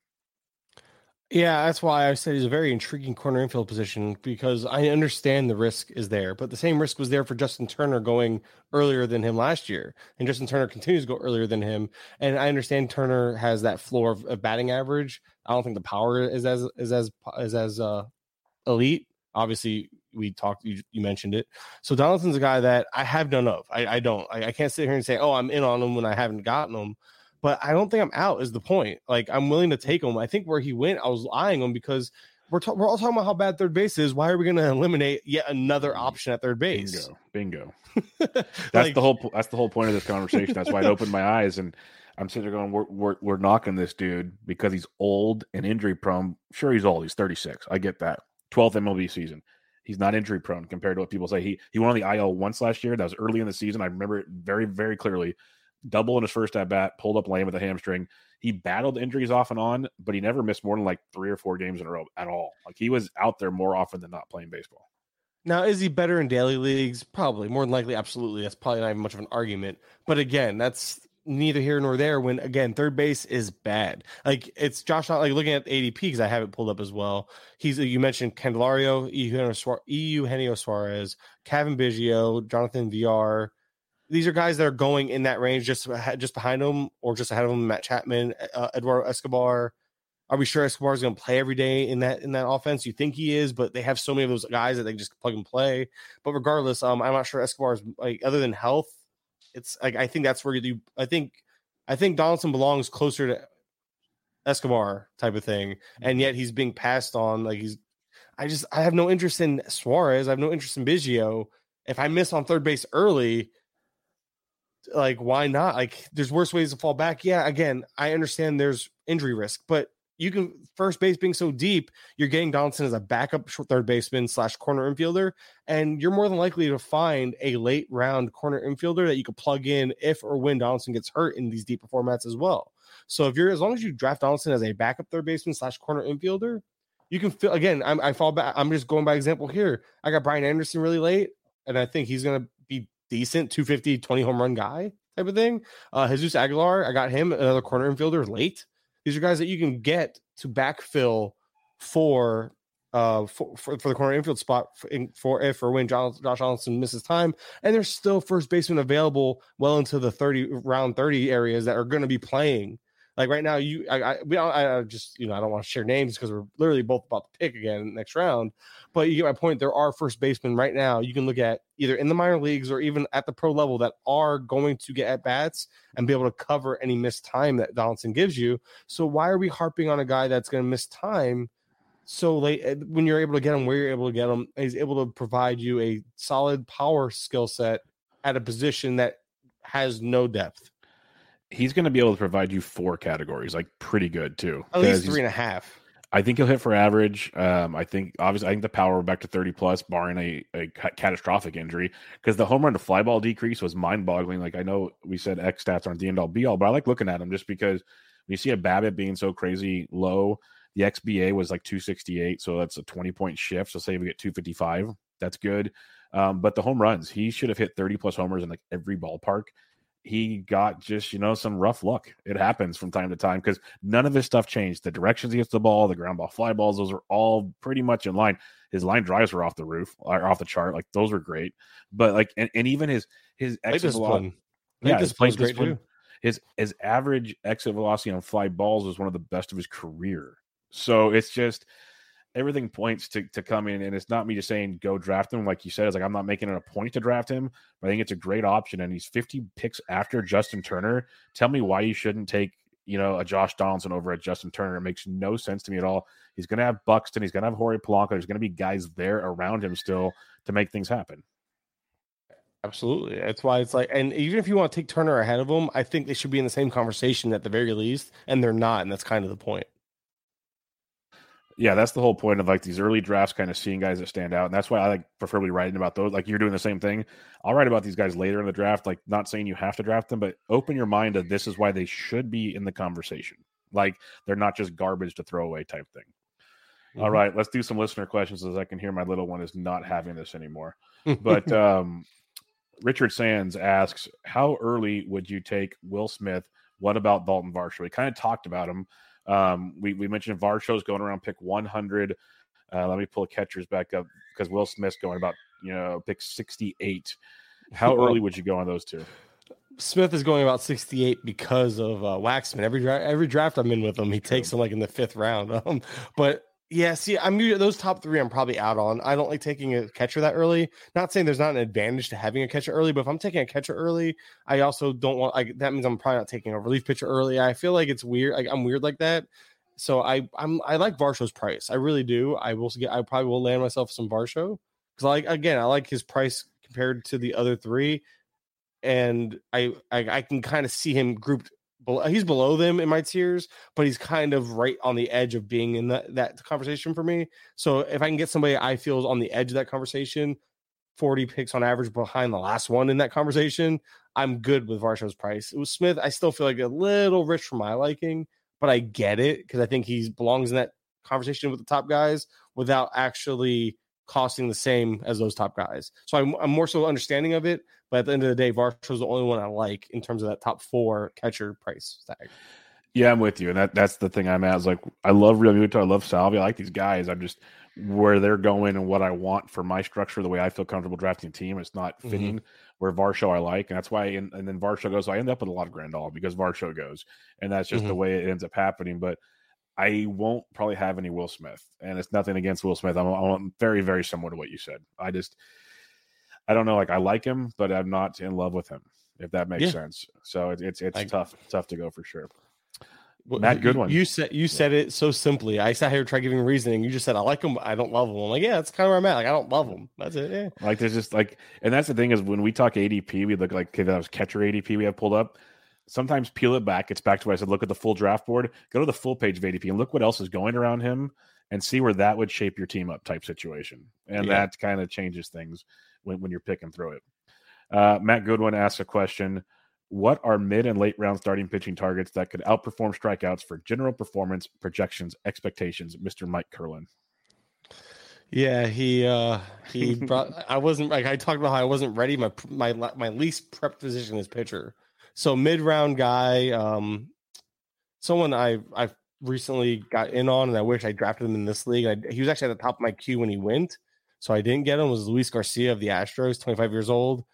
Yeah, that's why I said he's a very intriguing corner infield position because I understand the risk is there, but the same risk was there for Justin Turner going earlier than him last year, and Justin Turner continues to go earlier than him. And I understand Turner has that floor of, of batting average. I don't think the power is as is as is as uh, elite. Obviously, we talked. You, you, mentioned it. So Donaldson's a guy that I have none of. I, I don't. I, I can't sit here and say, "Oh, I'm in on him" when I haven't gotten him but I don't think I'm out. Is the point? Like I'm willing to take him. I think where he went, I was eyeing him because we're ta- we're all talking about how bad third base is. Why are we going to eliminate yet another option at third base? Bingo, bingo. that's like, the whole. That's the whole point of this conversation. That's why it opened my eyes and. I'm sitting there going, we're, we're, we're knocking this dude because he's old and injury prone. Sure, he's old. He's 36. I get that. 12th MLB season. He's not injury prone compared to what people say. He he went on the IL once last year. That was early in the season. I remember it very very clearly double in his first at bat, pulled up lame with a hamstring. He battled injuries off and on, but he never missed more than like three or four games in a row at all. Like he was out there more often than not playing baseball. Now, is he better in daily leagues? Probably. More than likely, absolutely. That's probably not even much of an argument. But again, that's neither here nor there when again third base is bad like it's josh not like looking at adp because i have it pulled up as well he's you mentioned candelario EU eugenio suarez Cavan biggio jonathan villar these are guys that are going in that range, just just behind them or just ahead of them. Matt Chapman, uh, Eduardo Escobar. Are we sure Escobar is going to play every day in that in that offense? You think he is, but they have so many of those guys that they just plug and play. But regardless, um, I'm not sure Escobar is like other than health. It's like I think that's where you. I think I think Donaldson belongs closer to Escobar type of thing, and yet he's being passed on. Like he's, I just I have no interest in Suarez. I have no interest in Biggio. If I miss on third base early, like why not? Like there's worse ways to fall back. Yeah again i understand there's injury risk but you can first base being so deep you're getting donaldson as a backup third baseman slash corner infielder and you're more than likely to find a late round corner infielder that you could plug in if or when donaldson gets hurt in these deeper formats as well. So if you're as long as you draft donaldson as a backup third baseman slash corner infielder you can feel again I'm, i fall back i'm just going by example here. I got brian anderson really late and i think he's going to decent 250, 20 home run guy type of thing. Uh, Jesus Aguilar, I got him, another corner infielder late. These are guys that you can get to backfill for uh, for, for, for the corner infield spot for, in, for if or when Josh, Donaldson misses time, and there's still first baseman available well into the 30 round 30 areas that are going to be playing. Like right now, you I, I we I, I just you know I don't want to share names because we're literally both about to pick again next round. But you get my point. There are first basemen right now you can look at either in the minor leagues or even at the pro level that are going to get at bats and be able to cover any missed time that Donaldson gives you. So why are we harping on a guy that's going to miss time? so late eh, when you're able to get him where you're able to get him he's able to provide you a solid power skill set at a position that has no depth He's going to be able to provide you four categories, like pretty good too. at least three and a half I think he'll hit for average. Um, I think obviously I think the power back to 30 plus, barring a, a ca- catastrophic injury, because the home run to fly ball decrease was mind boggling. Like I know we said X stats aren't the end all be all, but I like looking at them just because when you see a BABIP being so crazy low, the XBA was like 268, so that's a 20 point shift. So say we get 255, that's good. Um, but the home runs, he should have hit 30 plus homers in like every ballpark. He got just, you know, some rough luck. It happens from time to time because none of his stuff changed. The directions he hits the ball, the ground ball fly balls, those are all pretty much in line. His line drives were off the roof uh, or off the chart. Like those were great. But like, and, and even his, his exit velocity, yeah, his plate great too. his his average exit velocity on fly balls was one of the best of his career. So it's just everything points to to come in, and it's not me just saying go draft him. Like you said, it's like I'm not making it a point to draft him, but I think it's a great option. And he's 50 picks after Justin Turner. Tell me why you shouldn't take you know a Josh Donaldson over at Justin Turner. It makes no sense to me at all. He's going to have Buxton. He's going to have Jorge Polanco. There's going to be guys there around him still to make things happen. Absolutely. That's why it's like, and even if you want to take Turner ahead of him, I think they should be in the same conversation at the very least, and they're not, and that's kind of the point. Yeah, that's the whole point of like these early drafts, kind of seeing guys that stand out, and that's why I like preferably writing about those. Like you're doing the same thing. I'll write about these guys later in the draft. Like not saying you have to draft them, but open your mind to this is why they should be in the conversation. Like they're not just garbage to throw away type thing. All Mhm. right, let's do some listener questions as I can hear my little one is not having this anymore. But um, Richard Sands asks, how early would you take Will Smith? What about Daulton Varsho? We kind of talked about him. Um, we, we mentioned Varsho's going around pick 100. Uh, let me pull catchers back up because Will Smith's going about, you know, pick 68. How early would you go on those two? Smith is going about 68 because of uh, Waxman. Every draft, every draft I'm in with him, he takes him like in the fifth round. Um, but yeah, see, I'm those top three. I'm probably out on. I don't like taking a catcher that early. Not saying there's not an advantage to having a catcher early, but if I'm taking a catcher early, I also don't want. Like that means I'm probably not taking a relief pitcher early. I feel like it's weird. Like I'm weird like that. So I I'm I like Varsho's price. I really do. I will get. I probably will land myself some Varsho because like again I like his price compared to the other three and I I, I can kind of see him grouped. He's below them in my tiers, but he's kind of right on the edge of being in that that conversation for me. So if I can get somebody I feel is on the edge of that conversation, forty picks on average behind the last one in that conversation, I'm good with Varsho's price. It was Smith. I still feel like a little rich for my liking, but I get it because I think he belongs in that conversation with the top guys without actually costing the same as those top guys. So I'm, I'm more so understanding of it. But at the end of the day, Varsho's the only one I like in terms of that top four catcher price tag. Yeah, I'm with you, and that that's the thing I'm at. Is like I love Realmuto, I love Salvia, I like these guys. I'm just where they're going and what I want for my structure, the way I feel comfortable drafting a team. It's not Mhm. fitting where Varsho I like, and that's why. And, and then Varsho goes, so I end up with a lot of Grandal because Varsho goes, and that's just the Mhm. way it ends up happening. But I won't probably have any Will Smith, and it's nothing against Will Smith. I'm, I'm very very similar to what you said. I just I don't know, like I like him, but I'm not in love with him. If that makes Yeah. sense. So it, it's it's I- tough tough to go for sure. Well, Matt you- Goodwin. You said you said it so simply. I sat here tried giving reasoning. You just said I like him, but I don't love him. I'm like, yeah, that's kind of where I'm at. Like I don't love him. That's it. Yeah. Like there's just like, and that's the thing is when we talk ADP, we look like okay, that was catcher ADP we have pulled up. Sometimes peel it back. It's back to what I said. Look at the full draft board. Go to the full page of ADP and look what else is going around him, and see where that would shape your team up type situation. And Yeah. that kind of changes things when when you're picking through it. Uh, Matt Goodwin asks a question: What are mid and late round starting pitching targets that could outperform strikeouts for general performance projections expectations? Mr. Mike Kurland. Yeah, he uh he brought I wasn't like I talked about how I wasn't ready. My my my least prep position is pitcher. So mid round guy, um someone I I've recently got in on, and I wish I drafted him in this league. I, he was actually at the top of my queue when he went, so I didn't get him. Was Luis Garcia of the Astros, 25 years old,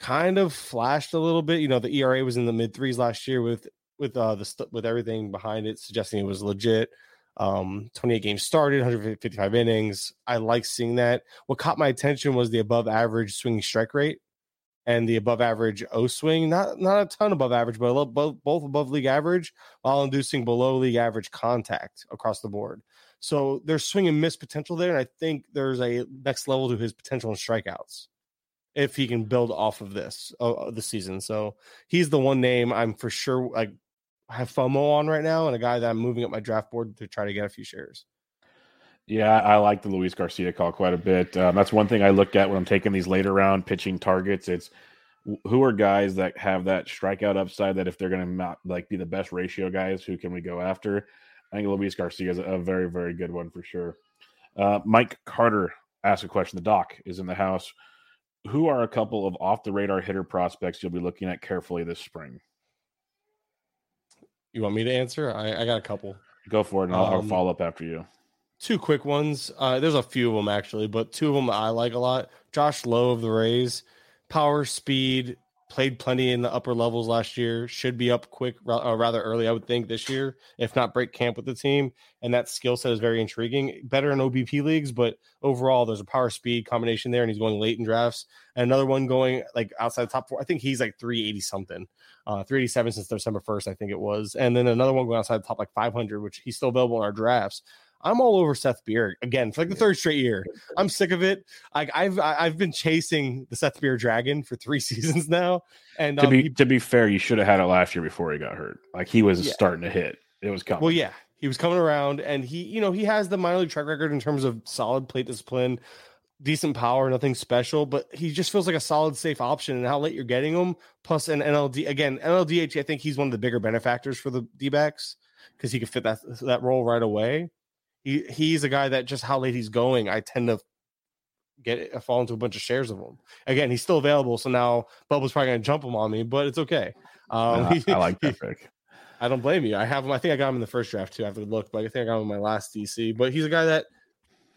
kind of flashed a little bit. You know, the ERA was in the mid threes last year with with uh the st- with everything behind it, suggesting it was legit. Um, 28 games started, 155 innings. I like seeing that. What caught my attention was the above average swinging strike rate and the above average O swing. Not not a ton above average, but little, both both above league average while inducing below league average contact across the board. So there's swing and miss potential there, and I think there's a next level to his potential in strikeouts if he can build off of this uh, the season. So he's the one name I'm for sure like have FOMO on right now, and a guy that I'm moving up my draft board to try to get a few shares. Yeah, I like the Luis Garcia call quite a bit. Um, that's one thing I look at when I'm taking these later round pitching targets. It's who are guys that have that strikeout upside that if they're going to like be the best ratio guys, who can we go after? I think Luis Garcia is a very, very good one for sure. Uh, Mike Carter asked a question. The doc is in the house. Who are a couple of off the radar hitter prospects you'll be looking at carefully this spring? You want me to answer? I, I got a couple. Go for it, and I'll, um, I'll follow up after you. Two quick ones. Uh, there's a few of them actually, but two of them I like a lot. Josh Lowe of the Rays, power, speed, played plenty in the upper levels last year. Should be up quick, uh, rather early, I would think, this year, if not break camp with the team. And that skill set is very intriguing. Better in OBP leagues, but overall, there's a power speed combination there, and he's going late in drafts. And another one going like outside the top four. I think he's like 380 something, uh, 387 since December 1st, I think it was. And then another one going outside the top like 500, which he's still available in our drafts. I'm all over Seth Beer again for like the third straight year. I'm sick of it. Like I've I've been chasing the Seth Beer dragon for three seasons now. And to um, be he, to be fair, you should have had it last year before he got hurt. Like he was yeah. starting to hit. It was coming. Well, yeah, he was coming around, and he you know he has the minor league track record in terms of solid plate discipline. Decent power, nothing special, but he just feels like a solid, safe option. And how late you're getting him, plus an NLD again, NLDH. I think he's one of the bigger benefactors for the D backs because he could fit that that role right away he he's a guy that just how late he's going, I tend to get fall into a bunch of shares of him. Again, he's still available, so now Bubba's probably gonna jump him on me, but it's okay. Um, I, I like that pick. I don't blame you. I have him. I think I got him in the first draft too. I have to look, but I think I got him in my last DC. But he's a guy that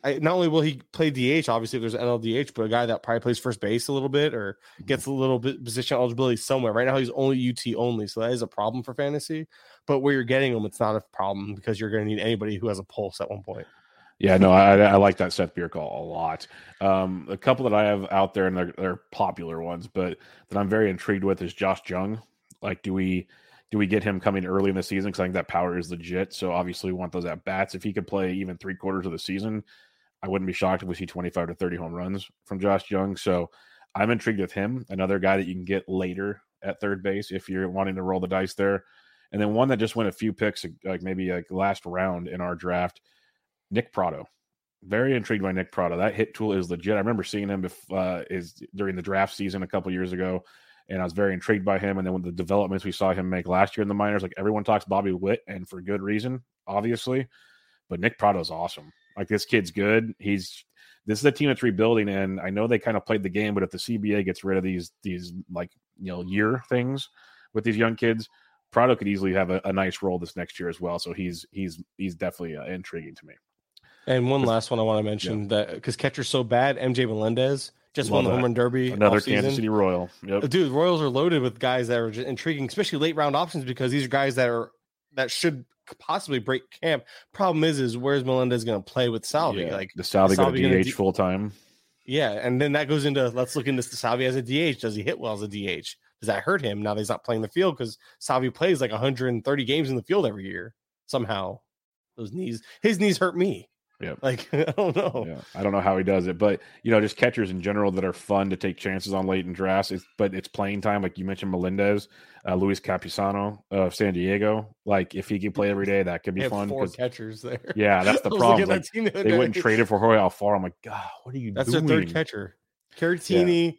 I, not only will he play DH, obviously if there's an NLDH, but a guy that probably plays first base a little bit or mm-hmm. gets a little bit position eligibility somewhere. Right now he's only UT only, so that is a problem for fantasy. But where you're getting him, it's not a problem because you're going to need anybody who has a pulse at one point. Yeah, no, I, I like that Seth Beer call a lot. Um, a couple that I have out there, and they're, they're popular ones, but that I'm very intrigued with is Josh Jung. Like, do we do we get him coming early in the season? Because I think that power is legit. So obviously, we want those at bats. If he could play even three quarters of the season, I wouldn't be shocked if we see 25 to 30 home runs from Josh Jung. So I'm intrigued with him. Another guy that you can get later at third base if you're wanting to roll the dice there. And then one that just went a few picks, like maybe like last round in our draft, Nick Pratto. Very intrigued by Nick Pratto. That hit tool is legit. I remember seeing him uh, is during the draft season a couple years ago, and I was very intrigued by him. And then with the developments we saw him make last year in the minors, like everyone talks Bobby Witt, and for good reason, obviously. But Nick Pratto's awesome. Like this kid's good. He's this is a team that's rebuilding, and I know they kind of played the game, but if the CBA gets rid of these these like you know year things with these young kids, Pratto could easily have a, a nice role this next year as well. So he's he's he's definitely uh, intriguing to me. And one last one I want to mention yeah. that because catcher's so bad, MJ Melendez just Love won the that. home run derby. Another Kansas City Royal. Yep. Dude, Royals are loaded with guys that are intriguing, especially late round options because these are guys that are that should possibly break camp. Problem is, is where's Melendez going to play with Salvi? Yeah. Like the Salvi, going to DH full time. Yeah, and then that goes into let's look into the Salvi as a DH. Does he hit well as a DH? Does that hurt him now that he's not playing the field because Salvi plays like 130 games in the field every year somehow? Those knees, his knees hurt me. Yeah. Like, I don't know. Yeah. I don't know how he does it, but you know, just catchers in general that are fun to take chances on late in drafts. It's, but it's playing time. Like you mentioned, Melendez, uh, Luis Campusano of San Diego. Like if he can play every day, that could be fun. Four catchers there. Yeah, that's the problem. Like, the they day. wouldn't trade it for Jorge Alfaro. I'm like, God, what are you doing? that's doing? their third catcher. Caratini,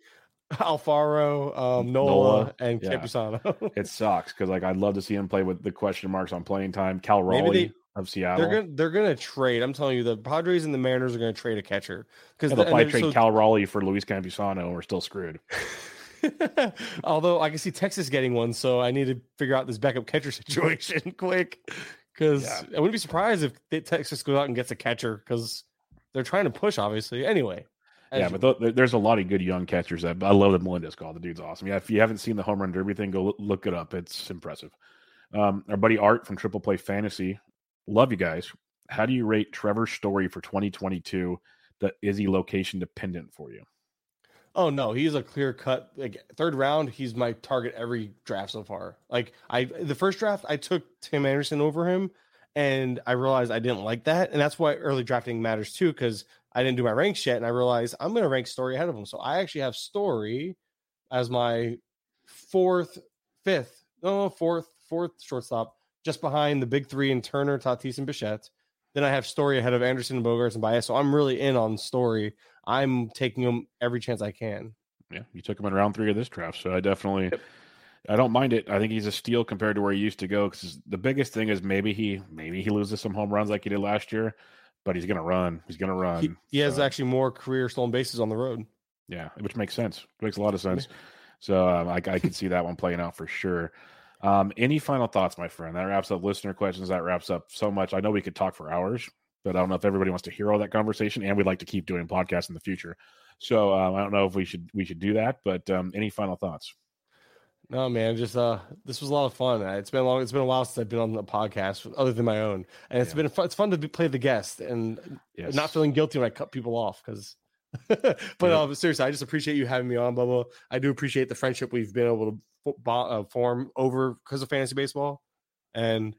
yeah. Alfaro, um, Nola, Nola, and yeah. Campusano. it sucks because like I'd love to see him play with the question marks on playing time. Cal Raleigh of Seattle. They're gonna they're gonna trade. I'm telling you, the Padres and the Mariners are gonna trade a catcher because yeah, they'll probably trade so, Cal Raleigh for Luis Campusano, and we're still screwed. Although I can see Texas getting one, so I need to figure out this backup catcher situation quick Because Yeah. I wouldn't be surprised if Texas goes out and gets a catcher because they're trying to push, obviously. Anyway, as Yeah, but th- there's a lot of good young catchers. That I love the Melendez call. The dude's awesome. Yeah, if you haven't seen the home run derby thing, go look- look it up. It's impressive. Um, our buddy Art from Triple Play Fantasy, love you guys. How do you rate Trevor Story's for 2022? That is he location dependent for you? Oh no, he's a clear cut like third round. He's my target every draft so far. Like I, the first draft I took Tim Anderson over him, and I realized I didn't like that, and that's why early drafting matters too. Because I didn't do my ranks yet, and I realized I'm going to rank Story ahead of him. So I actually have Story as my fourth, fifth, no, fourth, fourth shortstop, just behind the big three in Turner, Tatis, and Bichette. Then I have Story ahead of Anderson, Bogaerts, and Baez. So I'm really in on Story. I'm taking him every chance I can. Yeah, you took him in round three of this draft, so I definitely, I don't mind it. I think he's a steal compared to where he used to go. Because the biggest thing is maybe he, maybe he loses some home runs like he did last year, but he's gonna run. He's gonna run. He, he has actually more career stolen bases on the road. yeah, which makes sense. Makes a lot of sense. So um, I, I could see that one playing out for sure. Um, any final thoughts, my friend? That wraps up listener questions. That wraps up so much. I know we could talk for hours, but I don't know if everybody wants to hear all that conversation. And we'd like to keep doing podcasts in the future. So um, I don't know if we should we should do that. But um, any final thoughts? No, man, just uh, this was a lot of fun. Uh, It's been long. It's been a while since I've been on the podcast, other than my own, and it's Yeah. been fun. It's fun to be, play the guest and Yes. not feeling guilty when I cut people off. Because, but Yep. uh, seriously, I just appreciate you having me on, Bubba. I do appreciate the friendship we've been able to uh, form over because of fantasy baseball. And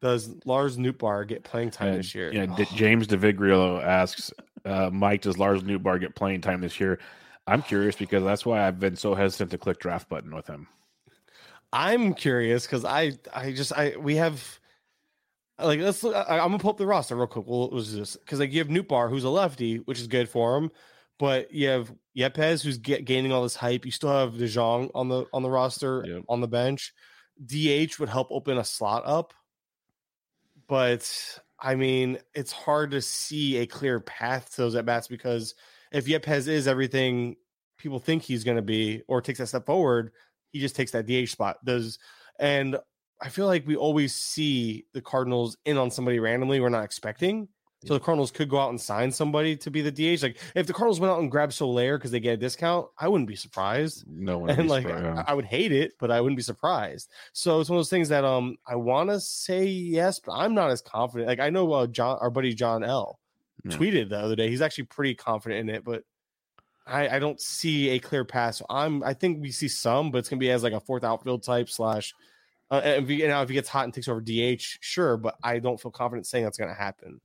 does Lars Nootbaar get playing time Uh, this year? Yeah, D- James DeVigrio asks, uh, Mike, does Lars Nootbaar get playing time this year? I'm curious because that's why I've been so hesitant to click draft button with him. I'm curious because I I just I we have like let's look, I, I'm gonna pull up the roster real quick. Well, was this because like you have Nootbaar who's a lefty, which is good for him, but you have Yepez who's get, gaining all this hype. You still have DeJong on the on the roster Yep. on the bench. DH would help open a slot up, but I mean it's hard to see a clear path to those at bats because if Yepez is everything people think he's going to be or takes that step forward, he just takes that DH spot. Does and I feel like we always see the Cardinals in on somebody randomly we're not expecting. So the Cardinals could go out and sign somebody to be the DH. Like if the Cardinals went out and grabbed Soler because they get a discount, I wouldn't be surprised. No one. And like I, I would hate it, but I wouldn't be surprised. So it's one of those things that um I want to say yes, but I'm not as confident. Like I know uh, John, our buddy John L, tweeted the other day. He's actually pretty confident in it, but I, I don't see a clear path. So I'm I think we see some, but it's gonna be as like a fourth outfield type slash. Uh, and if he, now if he gets hot and takes over DH, sure, but I don't feel confident saying that's gonna happen.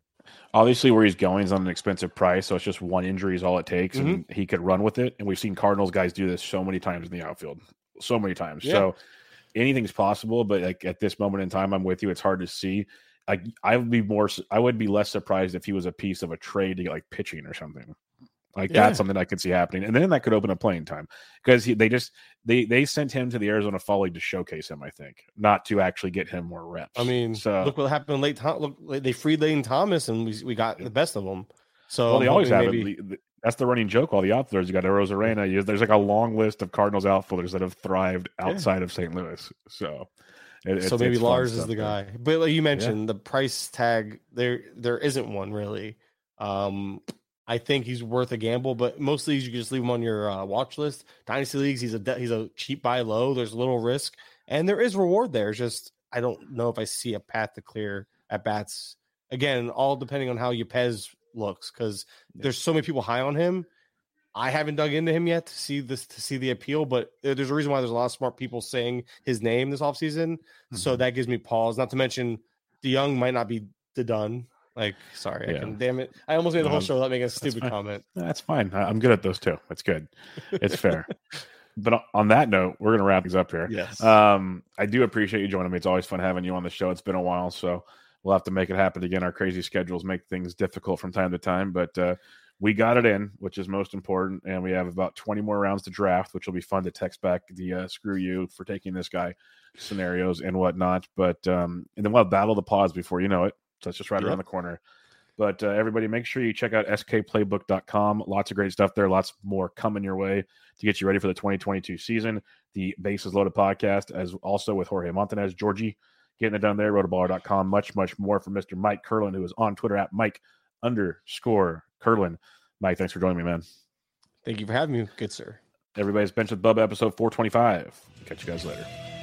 Obviously, where he's going is on an expensive price, so it's just one injury is all it takes, and mm-hmm. he could run with it. And we've seen Cardinals guys do this so many times in the outfield, so many times. Yeah. So anything's possible, but like at this moment in time, I'm with you. It's hard to see. Like I would be more, I would be less surprised if he was a piece of a trade to get like pitching or something. Like Yeah. that's something I could see happening, and then that could open up playing time because they just they they sent him to the Arizona Fall League to showcase him. I think not to actually get him more reps. I mean, so look what happened late. Tom- look, they freed Lane Thomas, and we we got the best of them. So Well, they always have it. maybe- the- That's the running joke. All the outfielders, you got Arozarena. You, there's like a long list of Cardinals outfielders that have thrived outside of St. Louis. So, it- so maybe Lars is the guy. But like you mentioned, the price tag there there isn't one really. Um, I think he's worth a gamble, but most leagues you can just leave him on your uh, watch list. Dynasty leagues, he's a de- he's a cheap buy low. There's little risk, and there is reward there. It's just I don't know if I see a path to clear at bats. Again, all depending on how Yepez looks, because there's so many people high on him. I haven't dug into him yet to see this to see the appeal, but there's a reason why there's a lot of smart people saying his name this offseason. So Mhm. that gives me pause. Not to mention the young might not be the done. Like, sorry, I can damn it. I almost made the whole Um, show without making a stupid comment. That's fine. I'm good at those too. That's good. It's fair. but on that note, we're gonna wrap things up here. Yes. Um, I do appreciate you joining me. It's always fun having you on the show. It's been a while, so we'll have to make it happen again. Our crazy schedules make things difficult from time to time, but uh, we got it in, which is most important. And we have about 20 more rounds to draft, which will be fun to text back the uh, screw you for taking this guy scenarios and whatnot. But um, and then we'll have battle the pause before you know it. So it's just right Yep. around the corner. But uh, everybody, make sure you check out skplaybook.com. Lots of great stuff there. Lots more coming your way to get you ready for the 2022 season. The Bases Loaded podcast, as also with Jorge Montanez, Georgie getting it done there. Rotoballer.com. Much, much more from Mr. Mike Kurland, who is on Twitter at Mike underscore Kurland. Mike, thanks for joining me, man. Thank you for having me, good sir. Everybody's Benched with Bubba, episode 425. Catch you guys later.